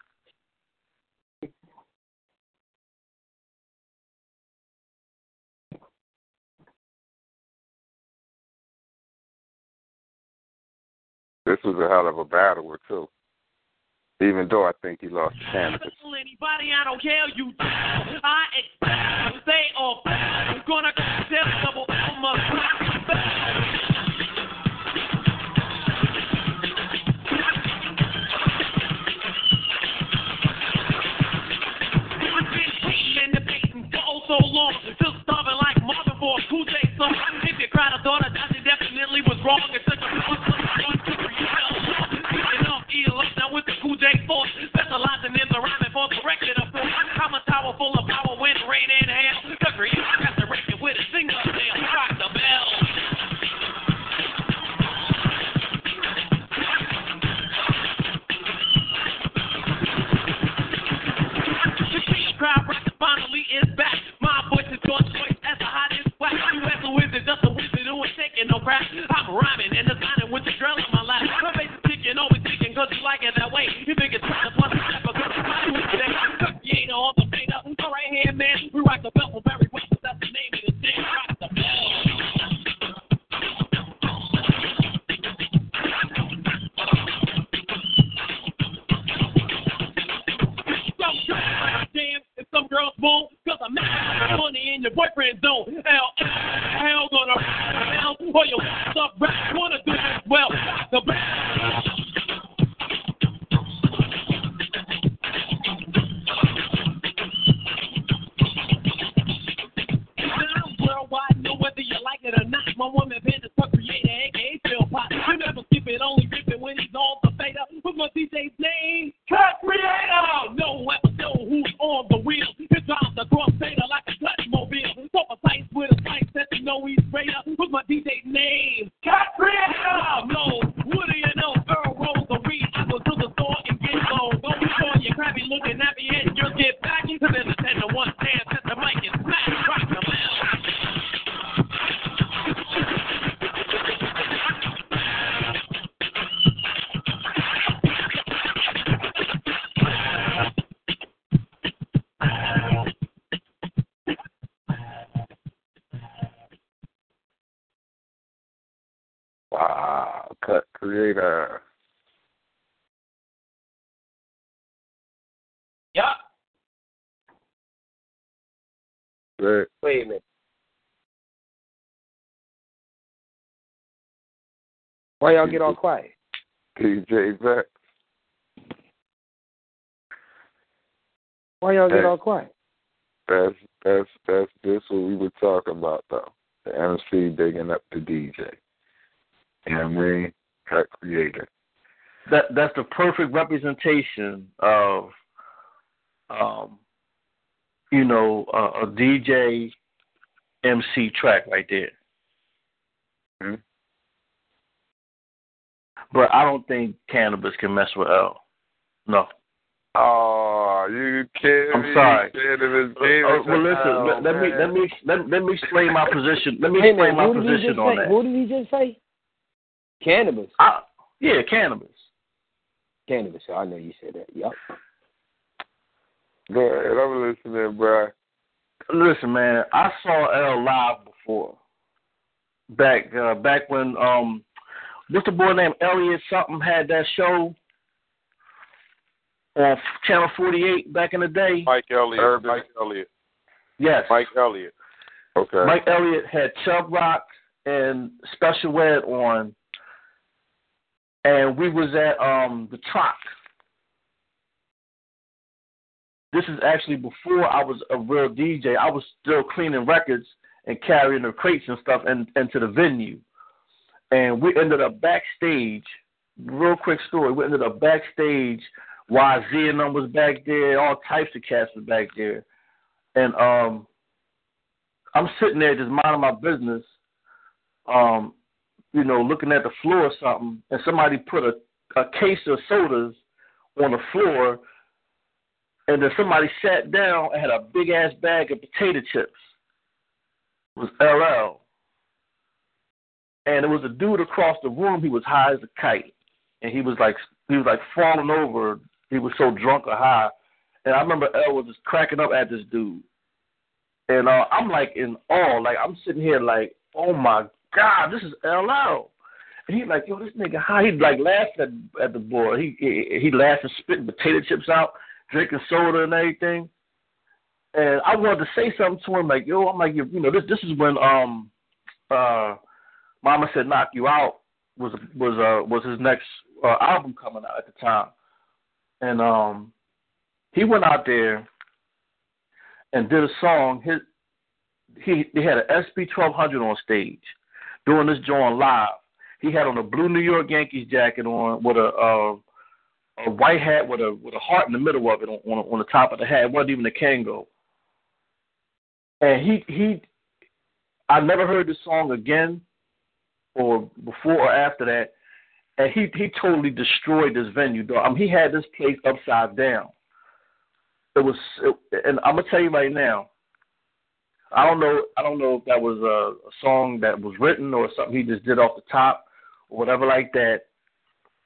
This was a hell of a battle or two. Even though I think he lost to Canibus. Anybody, I don't care. You, I expect to stay off. I'm gonna double almost. I've been waiting and debating for oh so long, still starving like Marvin for a song. If you cried, I thought I definitely was wrong. It took a with J force, specializing in the rhyming for corrected of course. I'm a tower full of power, wind, rain, and hail. The the record with a single nail. Rock the bell. The king crowd rock finally is back. My voice is your choice as the hottest whack. You as a wizard, just a wizard who ain't taking no crap. I'm rhyming and designing with the girl in my lap. My face is kicking, always kicking, cause you like it that way. You think it's time to plus a step, but cause I'm with today. Creator on the beta, the right hand man. We rock the bell for very well, that's the name of the thing. Rock the bell. Some girls won't, cause I'm making money in your boyfriend's zone. Hell, hell gonna hell, or your rap wanna do well. The I'm Why y'all get all quiet? DJ Vex. Why y'all get Hey. all quiet? That's that's that's this what we were talking about though. The MC digging up the DJ. And we what I mean? Cut creator. That that's the perfect representation of um you know, a, a DJ MC track right there. Mhm. But I don't think Canibus can mess with L. No. Oh, you kidding I'm sorry. Canibus Uh, well, listen. Oh, let, let me let me let, let me explain my position. Let me Hey explain man, my who did he position on say? that. Who did he just say? Canibus. I, yeah, Canibus. Canibus. I know you said that. Yup. Go ahead, I'm listening, bro. Listen, man, I saw L live before. Back uh, back when um, what's the boy named Elliot something had that show on Channel 48 back in the day. Mike Elliott. Urban. Mike Elliott. Yes, Mike Elliott. Okay. Mike Elliott had Chubb Rock and Special Ed on, and we was at um the Troc. This is actually before I was a real DJ. I was still cleaning records and carrying the crates and stuff in, into the venue. And we ended up backstage. Real quick story. We ended up backstage. YZ and them was back there. All types of cats was back there. And um, I'm sitting there just minding my business, um, you know, looking at the floor or something, and somebody put a, a case of sodas on the floor, and then somebody sat down and had a big ass bag of potato chips. It was LL. And it was a dude across the room, he was high as a kite. And he was like he was like falling over. He was so drunk or high. And I remember L was just cracking up at this dude. And uh, I'm like in awe. Like I'm sitting here like, oh my God, this is LL. And he's like, yo, this nigga high. He like laughed at at the boy. He he, he laughed and spitting potato chips out, drinking soda and everything. And I wanted to say something to him like, yo, I'm like, you know, this this is when um uh Mama said knock you out was was uh was his next uh, album coming out at the time. And um he went out there and did a song. His he they had an SP twelve hundred on stage doing this joint live. He had on a blue New York Yankees jacket on with a uh, a white hat with a with a heart in the middle of it on on, on the top of the hat. It wasn't even a Kangol. And he he I never heard the song again or before or after that. And he he totally destroyed this venue. Though. I mean, he had this place upside down. It was, it, and I'm gonna tell you right now. I don't know. I don't know if that was a, a song that was written or something he just did off the top or whatever like that.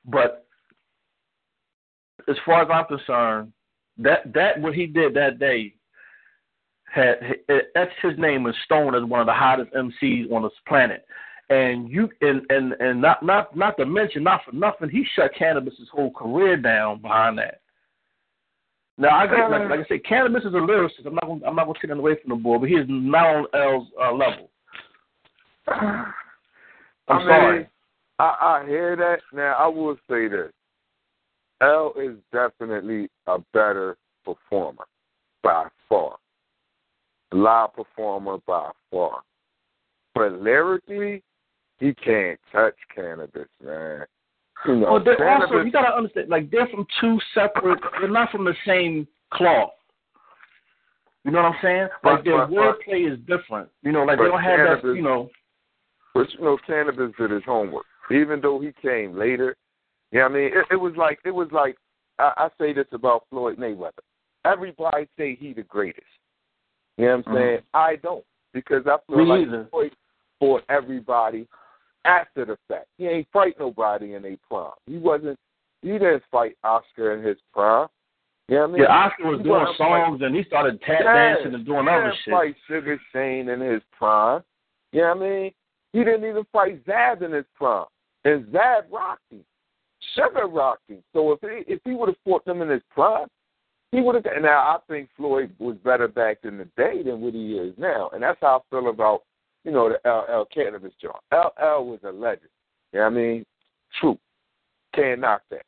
But as far as I'm concerned, that that what he did that day had that's his name is stone as one of the hottest MCs on this planet. And you and and and not not not to mention not for nothing, he shut Canibus's whole career down behind that. Now I got like, like I said, Canibus is a lyricist. I'm not gonna, I'm not gonna take him away from the boy, but he is not on L's uh, level. <sighs> I'm I mean, sorry. I, I hear that. Now I will say this: L is definitely a better performer by far, live performer by far. But lyrically, he can't touch Canibus, man. You know, Well, they're Canibus, also you gotta understand, like they're from two separate. They're not from the same cloth. You know what I'm saying? Like But- their but- wordplay is different. You know, like they don't have that. You know, But you know, Canibus did his homework. Even though he came later, you know what I mean? It, it was like it was like I, I say this about Floyd Mayweather. Everybody say he the greatest. You know what I'm saying? I don't because I feel Mm-hmm. Me like either. Floyd fought everybody after the fact. He ain't fight nobody in a prime. He wasn't. He didn't fight Oscar in his prime. You know what I mean? yeah, Oscar was He doing fight- songs and he started tap Yeah, dancing and doing he other didn't shit. fight Sugar Shane in his prime. You know what I mean? He didn't even fight Zab in his prime. And Zab rocked him. Sugar rocked him. So if he if he would have fought them in his prime, he would have. And now I think Floyd was better back in the day than what he is now, and that's how I feel about you know the LL Canibus joint. LL was a legend. You know what I mean? True. Can't knock that.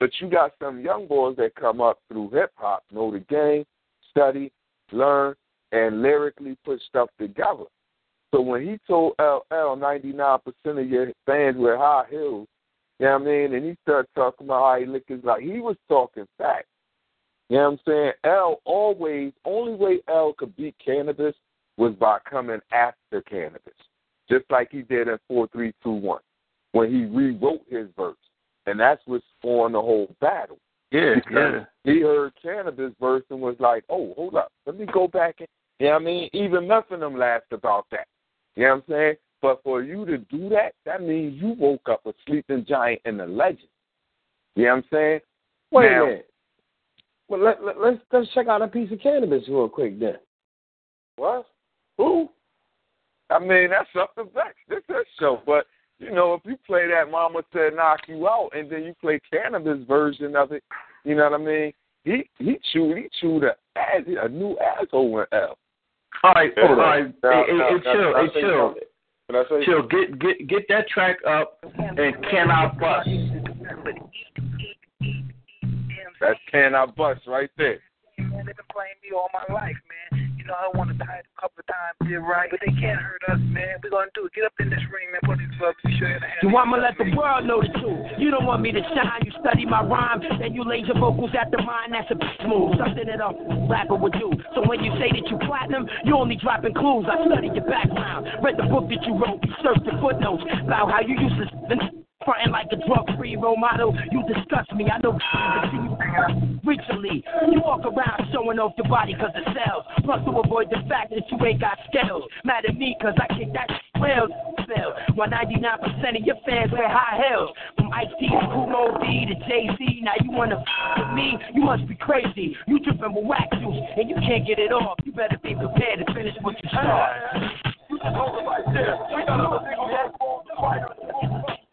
But you got some young boys that come up through hip hop, know the game, study, learn, and lyrically put stuff together. So when he told LL 99% of your fans wear high heels, you know what I mean? And he started talking about how he lick his like he was talking facts. You know what I'm saying? L always only way L could beat Canibus was by coming after Canibus. Just like he did in four three two one when he rewrote his verse. And that's what spawned the whole battle. Yeah, because yeah. He heard Canibus verse and was like, "Oh, hold up, let me go back and." You know what I mean? Even nothing them laughed about that. You know what I'm saying? But for you to do that, that means you woke up a sleeping giant and a legend. You know what I'm saying? Wait Now- a minute. Well, let, let, let's let's check out a piece of Canibus real quick then. What? Who? I mean, that's up to Vex. This is show. But, you know, if you play that Mama Said Knock You Out and then you play Canibus version of it, you know what I mean? He he chewed he chewed a a new asshole with L. All right, Hold all on. Now- hey, now- hey, chill, hey, say chill. something? Can I say Chill, get get get that track up and can I bust? That's Can I Bust right there. Man, they've been playing me all my life, man. I want to tie it a couple of times, did right, but they can't hurt us, man. We're gonna do it. Get up in this ring, man. Put these gloves and show your. You want me to let the world know the truth. You don't want me to shine. You study my rhyme, then you laser vocals at the mind. That's a bitch move, something that a rapper would do. So when you say that you platinum, you only dropping clues. I studied your background, read the book that you wrote, researched the footnotes about how you used to fronting like a drug-free role model. You disgust me. I know see you walk around showing off your body 'cause it sells. Plus to avoid the fact that you ain't got scales. Mad at me 'cause I kick that well sell. While 99% of your fans wear high heels. From Ice T to Kool Moe Dee to Jay-Z. Now you wanna f- with me? You must be crazy. You dripping with wax juice and you can't get it off. You better be prepared to finish what you start. You just hold it right there. We got another phone.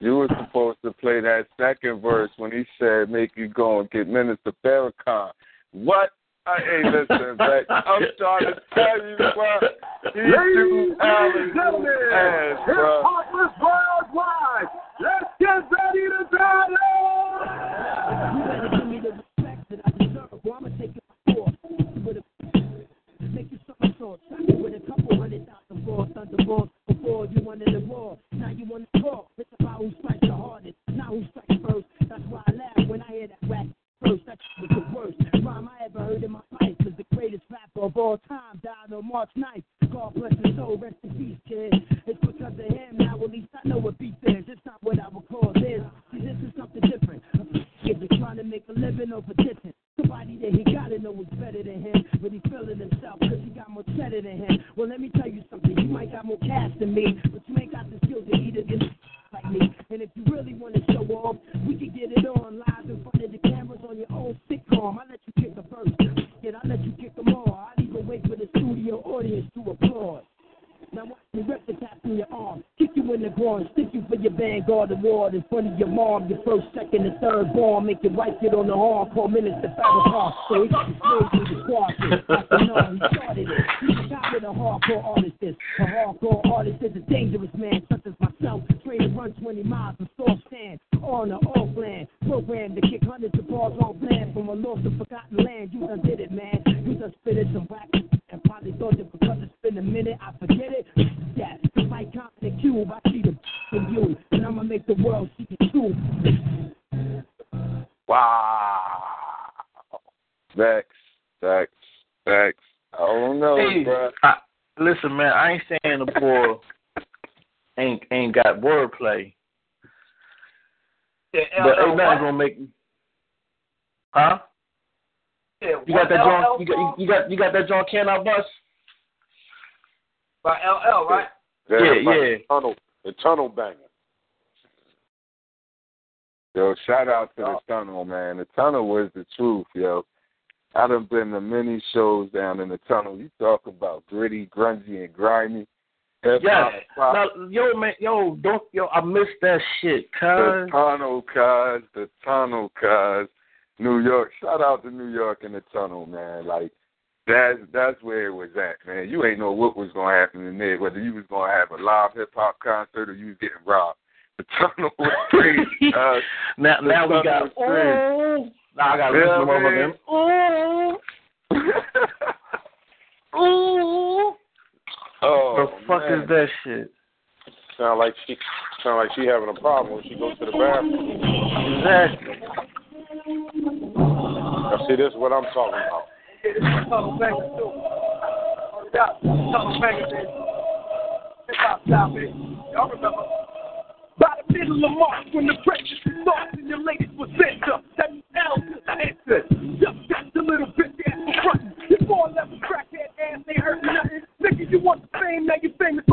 you were supposed to play that second verse when he said, "Make you go and get Minister Farrakhan." What? I hey, listen, but I'm trying to tell you, bro. He Ladies do Alan and gentlemen, ass, hip bro. hoppers worldwide, let's get ready to battle. You better give me the respect that I deserve, or I'ma take it by force. With a make you somersault, with a couple hundred thousand balls, thunderbolts. Ain't nothing gonna make. Huh? Yeah, You got that John? You got you got you got that John Can I bust? by LL, right? Yeah, like yeah. The tunnel, the tunnel banger. Yo, shout out to the oh. tunnel, man. The tunnel was the truth, yo. I done been to many shows down in the tunnel. You talk about gritty, grungy, and grimy. Hop, Now, yo, man, yo, don't yo. I miss that shit, cuz. the tunnel, cuz, the tunnel, cuz. New York. Shout out to New York and the tunnel, man. Like that's that's where it was at, man. You ain't know what was gonna happen in there, whether you was gonna have a live hip hop concert or you was getting robbed. The tunnel was crazy. <laughs> Now, now we got. Ooh. Now I got Yeah, listen to one of them. Ooh. Ooh. Oh, the fuck man. is that shit? Sound like she sound like she having a problem when she goes to the bathroom. Exactly. Now, see, this is what I'm talking about. Tunnel bangers too. Yeah, tunnel bangers. Hip hop style, baby. Y'all remember? By the middle of March, when the pressure starts and your latest was center, that L to the answer. Just just a little bit there for front. You four level crackhead ass ain't hurting nothing. Nigga, you want the fame, now you famous. Famous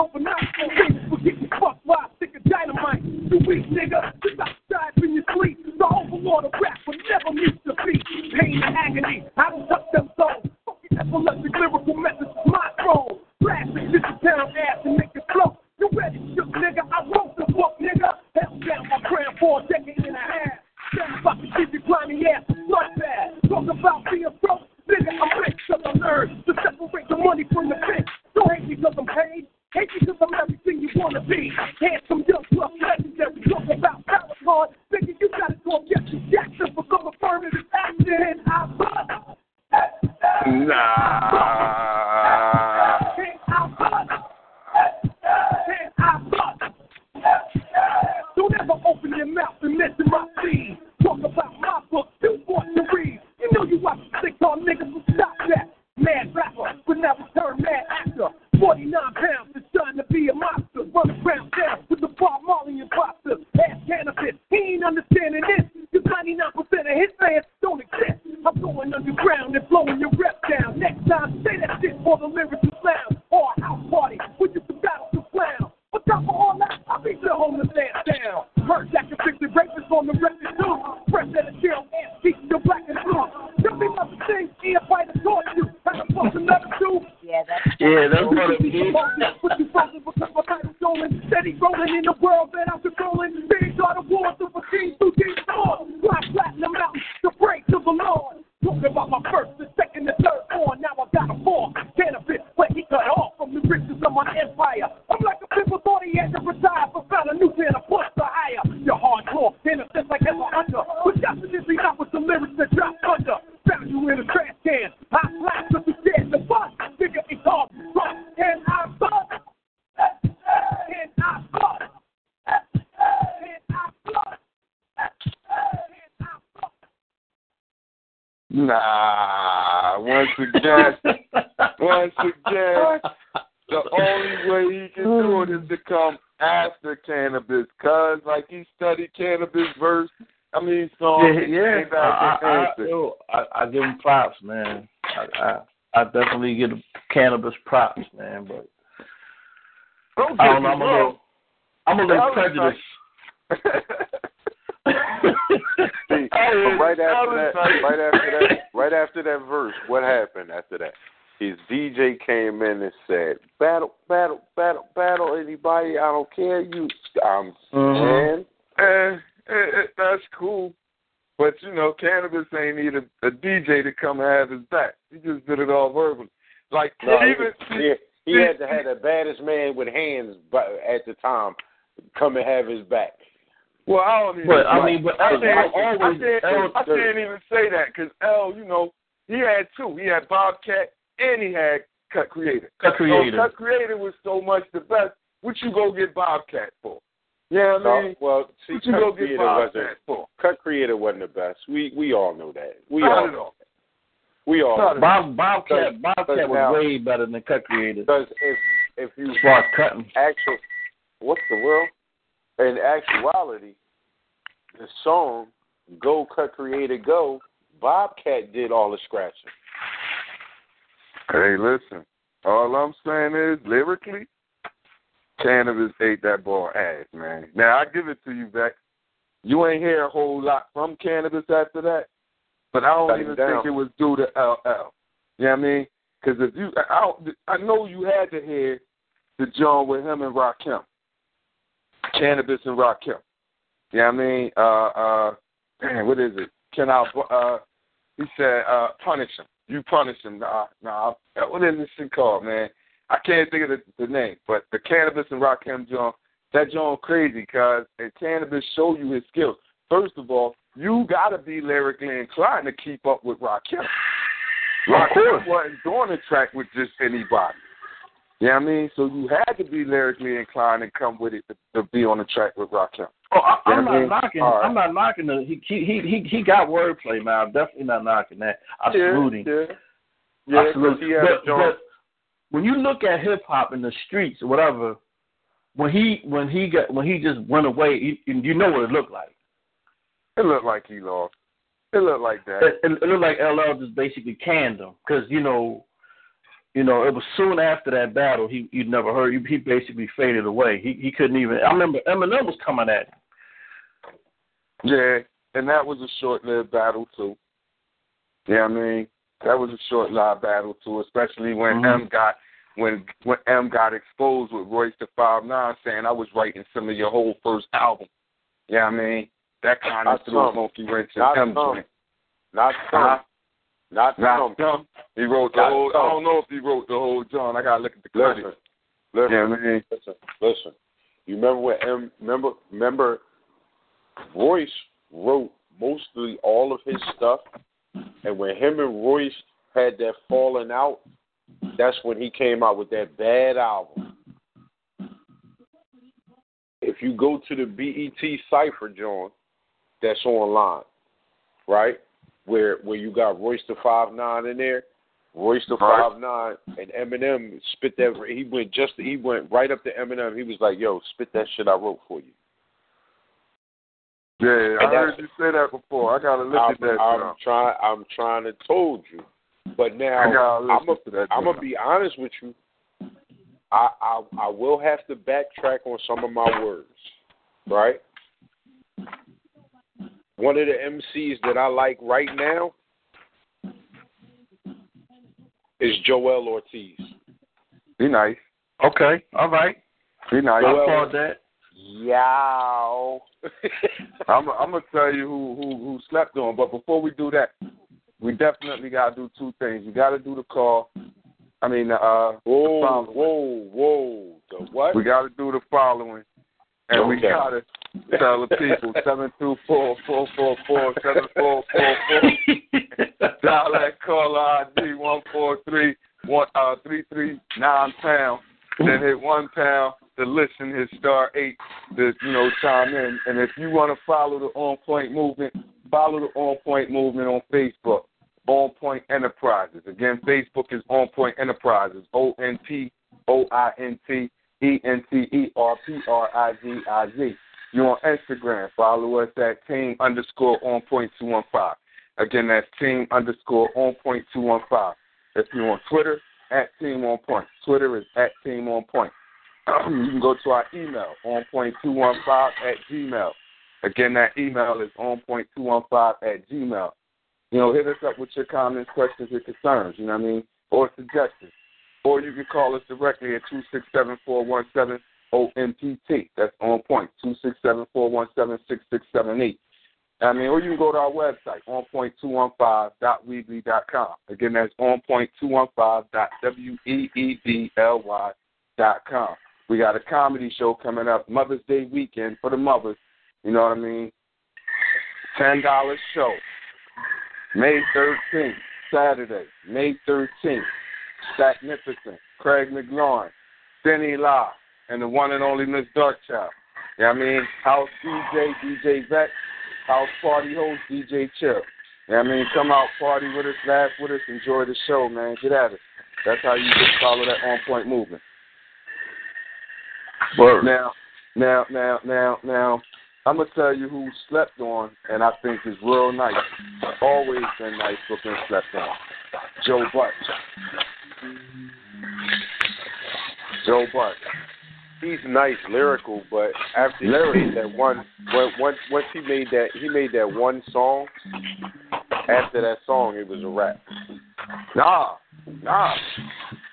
riches props, man. I, I, I definitely give Canibus props, man. But Don't I don't know. I'm a wrong. little, I'm a little <laughs> That was prejudiced. See, but right after that, right after that, right after that verse, what happened after that? His DJ came in and said, "Battle, battle, battle, battle. Anybody? I don't care. You, I'm Mhm. man. Eh, eh, eh, that's cool. But you know, Canibus ain't need a, a DJ to come have his back. He just did it all verbally. Like No, he, even he, he had to have the baddest man with hands bu- at the time come and have his back. well, I don't even. But I mean, but I L, can't, I I, can't, L, I can't even say that because L, you know, he had two. He had Bobcat and he had Cut Creator. Cut Creator. So Cut Creator was so much the best. What you go get Bobcat for? Yeah, you know I mean, No, well, see, what you Cut Creator wasn't. For? Cut Creator wasn't the best. We we all know that. We Not all at all. we all Not know at all. Bob, Bobcat, Bobcat was now- way better than Cut Creator because if if you as far as cutting. actual what's the world? In actuality, the song "Go Cut Creator Go," Bobcat did all the scratching. Hey, listen. All I'm saying is, lyrically, Canibus ate that ball ass, man. Now I give it to you, Beck. You ain't hear a whole lot from Canibus after that, but I don't it even think it was due to LL. You know what I mean? Because if you, I, I know you had to hear the John with him and Rakim, Canibus and Rakim. You know what I mean? Uh, uh, man, what is it? Can I? Uh, he said, uh, punish him. You punish him. Nah, nah. What is this shit called, man? I can't think of the, the name, but the Canibus and Rakim John, that John crazy because and Canibus show you his skills. First of all, you gotta be lyrically inclined to keep up with <laughs> Rakim. Course. wasn't doing the track with just anybody. You know what I mean? So you had to be lyrically inclined and come with it to, to be on the track with Rakim. Oh, I, I'm You know what I not mean? knocking. All right. I'm not knocking the. He he he he got wordplay, man. I'm definitely not knocking that. I salute him. Yeah, yeah. I salute he had a joint. but when you look at hip hop in the streets or whatever, when he when he got when he just went away, you, you know what it looked like. It looked like he lost. It looked like that. It, it, it looked like LL just basically canned him because you know, you know, it was soon after that battle he you'd never heard he, he basically faded away. He he couldn't even. I remember Eminem was coming at him. Yeah, and that was a short-lived battle too. Yeah, I mean that was a short-lived battle too, especially when Mhm. M got when when M got exposed with Royce the Five Nine saying I was writing some of your whole first album. Yeah, I mean that kind of threw a monkey wrench in Not M some. joint. Not some. Uh-huh. Not Not some. some. He wrote the Not whole. I don't know if he wrote the whole John. I gotta look at the Listen, credits. listen, Yeah, I mean listen, listen. You remember when M? Remember, remember, Royce wrote mostly all of his stuff, and when him and Royce had that falling out, that's when he came out with that bad album. If you go to the BET Cypher, John, that's online, right? Where where you got Royce the Five Nine in there, Royce the Right. Five Nine, and Eminem spit that. He went just he went right up to Eminem. He was like, "Yo, spit that shit I wrote for you." Yeah, I heard you say that before. I gotta look I'm, at that. I'm John. trying. I'm trying to told you, but now I gotta I'm listen to that. I'm John. gonna be honest with you. I, I I will have to backtrack on some of my words, right? One of the MCs that I like right now is Joell Ortiz. Be nice. Okay, all right. Be nice. I Well, that. Yow. I'm I'm gonna tell you who who who slept on. But before we do that, we definitely gotta do two things. You gotta do the call. I mean, uh, whoa, whoa, whoa. The what? we gotta do the following, and we gotta tell the people seven two four four four four seven four four four. Dial that caller ID one four three one uh three three nine pound. Then hit one pound to listen. Hit star eight to you know chime in. And if you want to follow the On Point movement, follow the On Point movement on Facebook. On Point Enterprises. Again, Facebook is On Point Enterprises. O N P O I N T E N T E R P R I Z I Z. You're on Instagram. Follow us at team underscore on point two one five. Again, that's team underscore on point two one five. If you're on Twitter, at team on point. Twitter is at team on point. <clears throat> you can go to our email, on point two one five at gmail. Again, that email is on point two one five at gmail. You know, hit us up with your comments, questions, and concerns. You know what I mean, or suggestions. Or you can call us directly at two six seven four one seven OMPT. That's on point. Two six seven four one seven six six seven eight. I mean, or you can go to our website, onpoint215.weebly.com. Again, that's onpoint215.weebly.com. We got a comedy show coming up, Mother's Day weekend for the mothers. You know what I mean? $10 show. May 13th, Saturday, May 13th. Magnificent, Craig McLaurin, Denny La, and the one and only Miss Darkchild. You know what I mean? House DJ, DJ Vex, house party host, DJ Chill. You know what I mean? Come out, party with us, laugh with us, enjoy the show, man. Get at it. That's how you just follow that on point movement. Word. Now, now, now, now, now, I'm gonna tell you who slept on, and I think is real nice. Always been nice, but been slept on. Joe Budden. Joe Budden. He's nice lyrical, but after he made that one, when, once once he made that he made that one song. After that song, it was a rap. Nah, nah,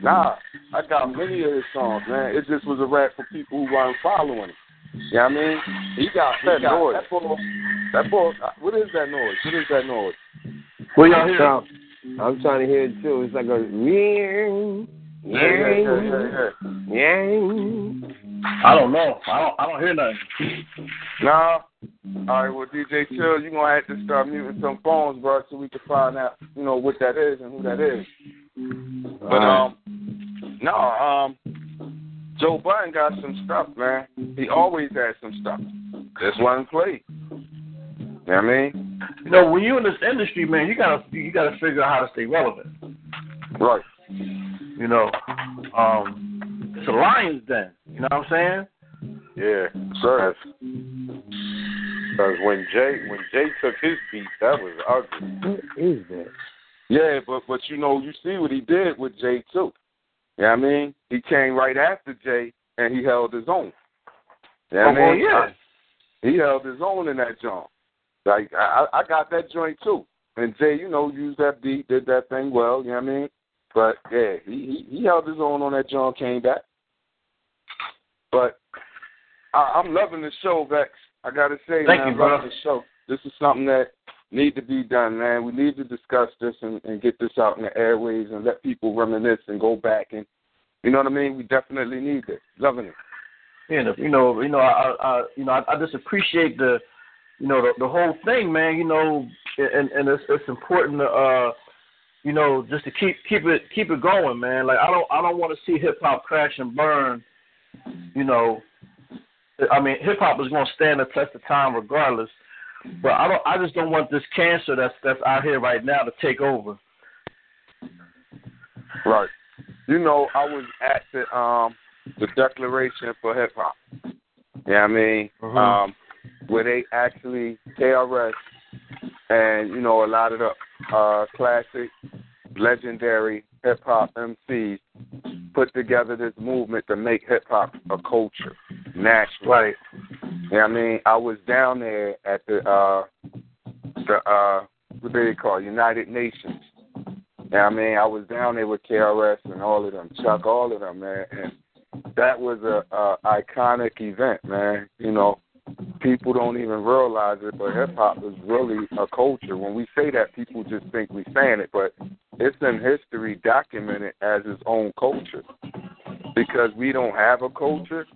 nah. I got many of his songs, man. It just was a rap for people who weren't following him. You know what I mean? He got he That got, noise. That boy, that boy. uh, What is that noise? What is that noise? Well, y'all hear? So, I'm trying to hear it too. It's like a ring, Yeah, yeah, yeah, yeah, yeah. ring. I don't know. I don't. I don't hear nothing. Nah, All right, well, DJ Chill, you're gonna have to start muting some phones, bro, so we can find out, you know, what that is and who that is. But um, no, um, Joe Budden got some stuff, man. He always has some stuff. This one played. You know what I mean? You know, when you're in this industry, man, you gotta you gotta figure out how to stay relevant. Right. You know, um, it's a lion's den. You know what I'm saying? Yeah, Sir. Because when Jay when Jay took his beat, that was ugly. What is that? Yeah, but but you know, you see what he did with Jay too. You know what I mean? He came right after Jay and he held his own. You know what Oh, I mean? yeah. He held his own in that joint. Like I, I got that joint too. And Jay, you know, used that beat, did that thing well. You know what I mean? But yeah, he he, he held his own on that joint, came back. But I, I'm loving the show, Vex. I gotta say, Thank man, you, loving the show. This is something that need to be done, man. We need to discuss this and, and get this out in the airways and let people reminisce and go back and you know what I mean. We definitely need this. Loving it. Yeah, you know, you know, I, I you know, I, I just appreciate the, you know, the, the whole thing, man. You know, and and it's it's important to, uh, you know, just to keep keep it keep it going, man. Like I don't I don't want to see hip hop crash and burn. You know, I mean, hip hop is going to stand the test of time regardless. But I don't. I just don't want this cancer that's that's out here right now to take over. Right. You know, I was at the um the Declaration for Hip Hop. Yeah, I mean, Mhm. um, where they actually KRS and you know a lot of the uh classic, legendary hip hop MCs put together this movement to make hip hop a culture national. Right. Yeah, I mean, I was down there at the uh the uh what they call? United Nations. Yeah, I mean, I was down there with KRS and all of them, Chuck, all of them, man, and that was a, a iconic event, man. You know, people don't even realize it, but hip hop is really a culture. When we say that, people just think we're saying it, but it's in history documented as its own culture. Because we don't have a culture,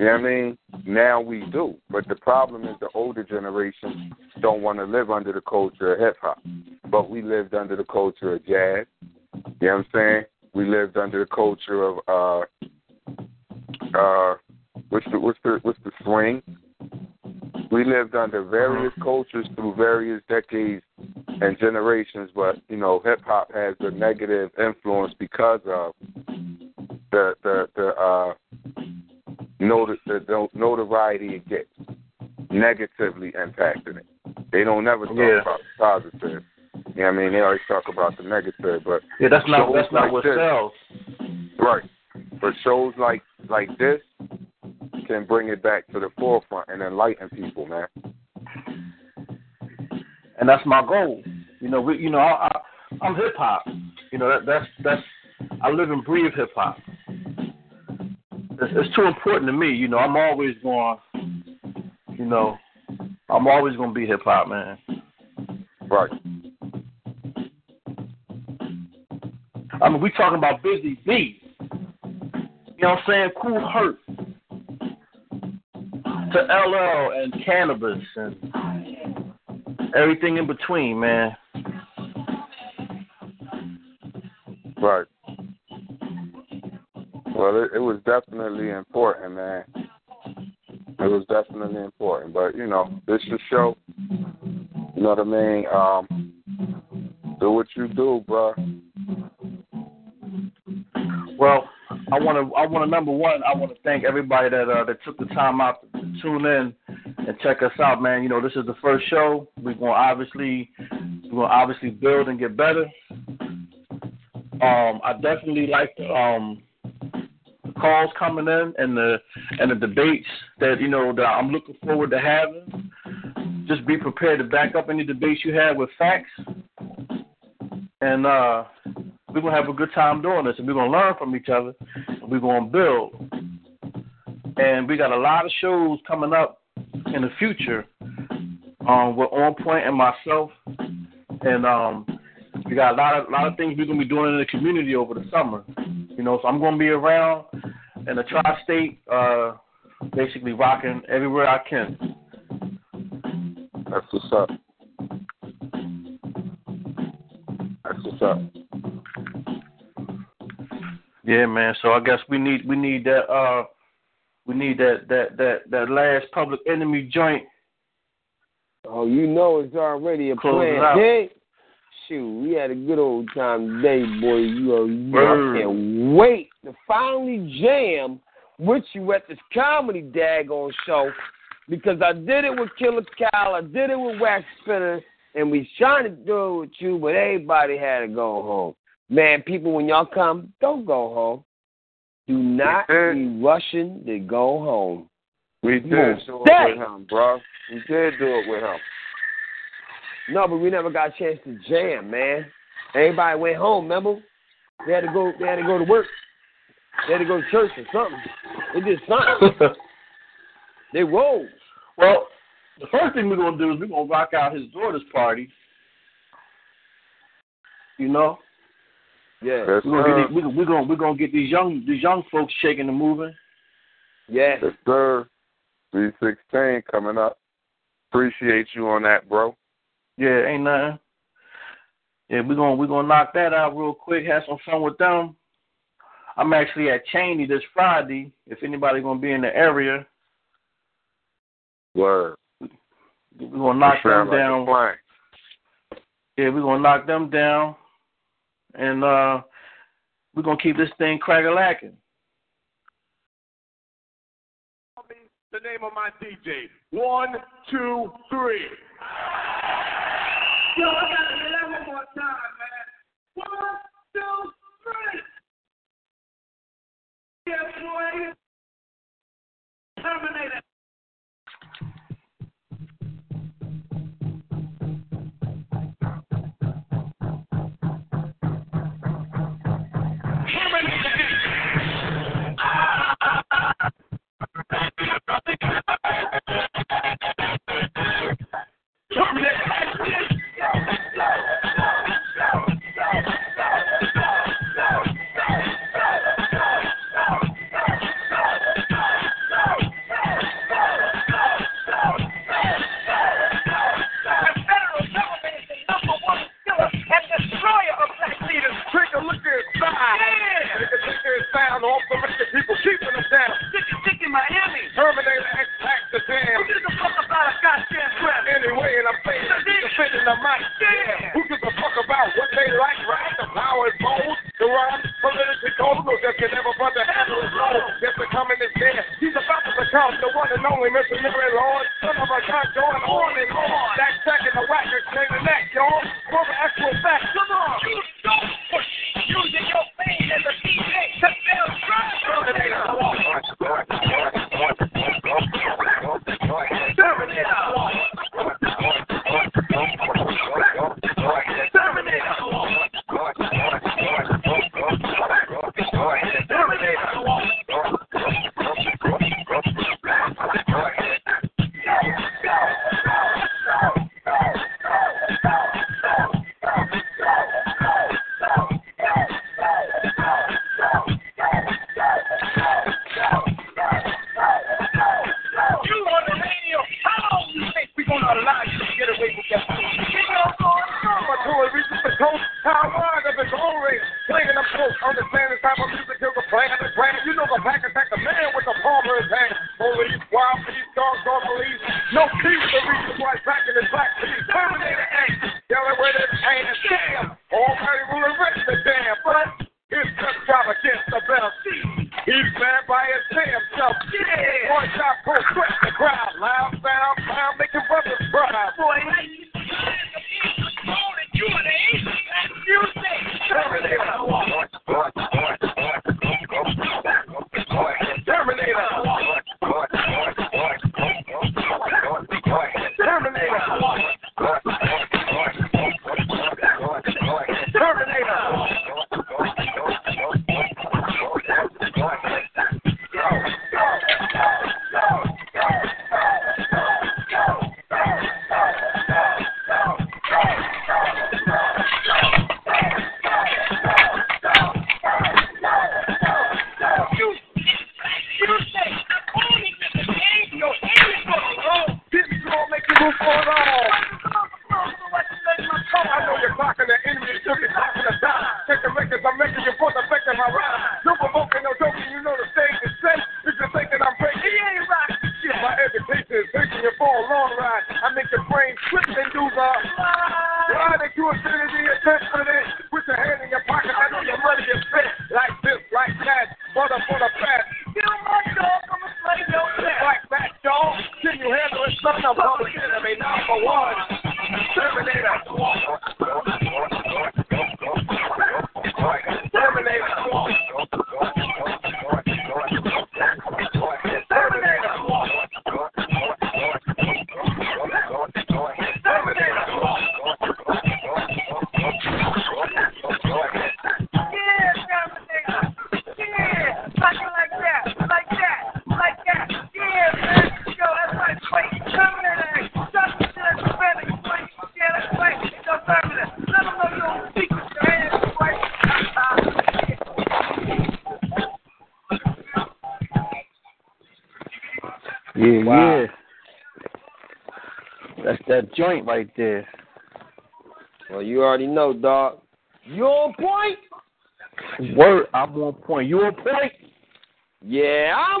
you know what I mean? Now we do. But the problem is the older generation don't want to live under the culture of hip hop. But we lived under the culture of jazz. You know what I'm saying? We lived under the culture of uh uh what's the what's the what's the swing? We lived under various cultures through various decades and generations, but you know, hip hop has a negative influence because of the the the uh noti- the, the notoriety it gets negatively impacting it. They don't never talk Yeah. about the positive. You know what I mean? They always talk about the negative, but Yeah, that's not that's not like what this- sells. Right. But shows like like this can bring it back to the forefront and enlighten people, man. and that's my goal. You know, we, you know, I, I, I'm hip hop. You know, that, that's that's I live and breathe hip hop. It's, it's too important to me. You know, I'm always going. You know, I'm always going to be hip hop, man. Right. I mean, we talking about Busy Bee. You know what I'm saying? Kool Herc. To LL and Canibus and everything in between, man. Right. Well, it, it was definitely important, man. It was definitely important, but you know, this is show. You know what I mean? Um, do what you do, bro. Well, I want to. I want to number one. I want to thank everybody that uh, that took the time out to tune in and check us out, man. You know, this is the first show. We're gonna obviously we're gonna obviously build and get better. Um, I definitely like the um calls coming in and the and the debates that you know that I'm looking forward to having. Just be prepared to back up any debates you have with facts, and uh, we're gonna have a good time doing this, and we're gonna learn from each other. And we're gonna build, and we got a lot of shows coming up in the future. Um, with On Point and myself, and um, we got a lot of lot of things we're gonna be doing in the community over the summer. You know, so I'm gonna be around in the tri-state, uh, basically rocking everywhere I can. That's what's up. That's what's up. Yeah, man. So I guess we need we need that uh we need that that that that last public enemy joint. Oh, you know it's already a Close plan. Hey, shoot, we had a good old time today, boy. You. I can't wait to finally jam with you at this comedy daggone show because I did it with Killer Cal, I did it with Wax Spinner, and we trying to do it with you, but everybody had to go home. Man, people, when y'all come, don't go home. Do not be rushing to go home. We did do it with him, bro. We did do it with him. No, but we never got a chance to jam, man. Everybody went home, remember? They had to go they had to go to work. They had to go to church or something. <laughs> They did something. they rolled. well, the first thing we're gonna do is we're gonna rock out his daughter's party. You know, Yeah. Yes, we're gonna, get these, we're, we're gonna we're gonna get these young these young folks shaking and moving. Yeah. Yes, sir. 316 coming up. Appreciate you on that, bro. Yeah, ain't nothing. Yeah, we're gonna we're gonna knock that out real quick. Have some fun with them. I'm actually at Cheyney this Friday. If anybody gonna be in the area, Word. we're gonna knock them like down. Yeah, we're gonna knock them down, and uh we're gonna keep this thing crack a lacking. The name of my DJ. One, two, three. Yo, I gotta hear that one more time, man. One, two, three. Yeah, boy. Terminator. Damn. Almighty ruler rich the damn. joint right there. Well, you already know, dog. You on point? Word, I'm on point. You on point? Yeah, i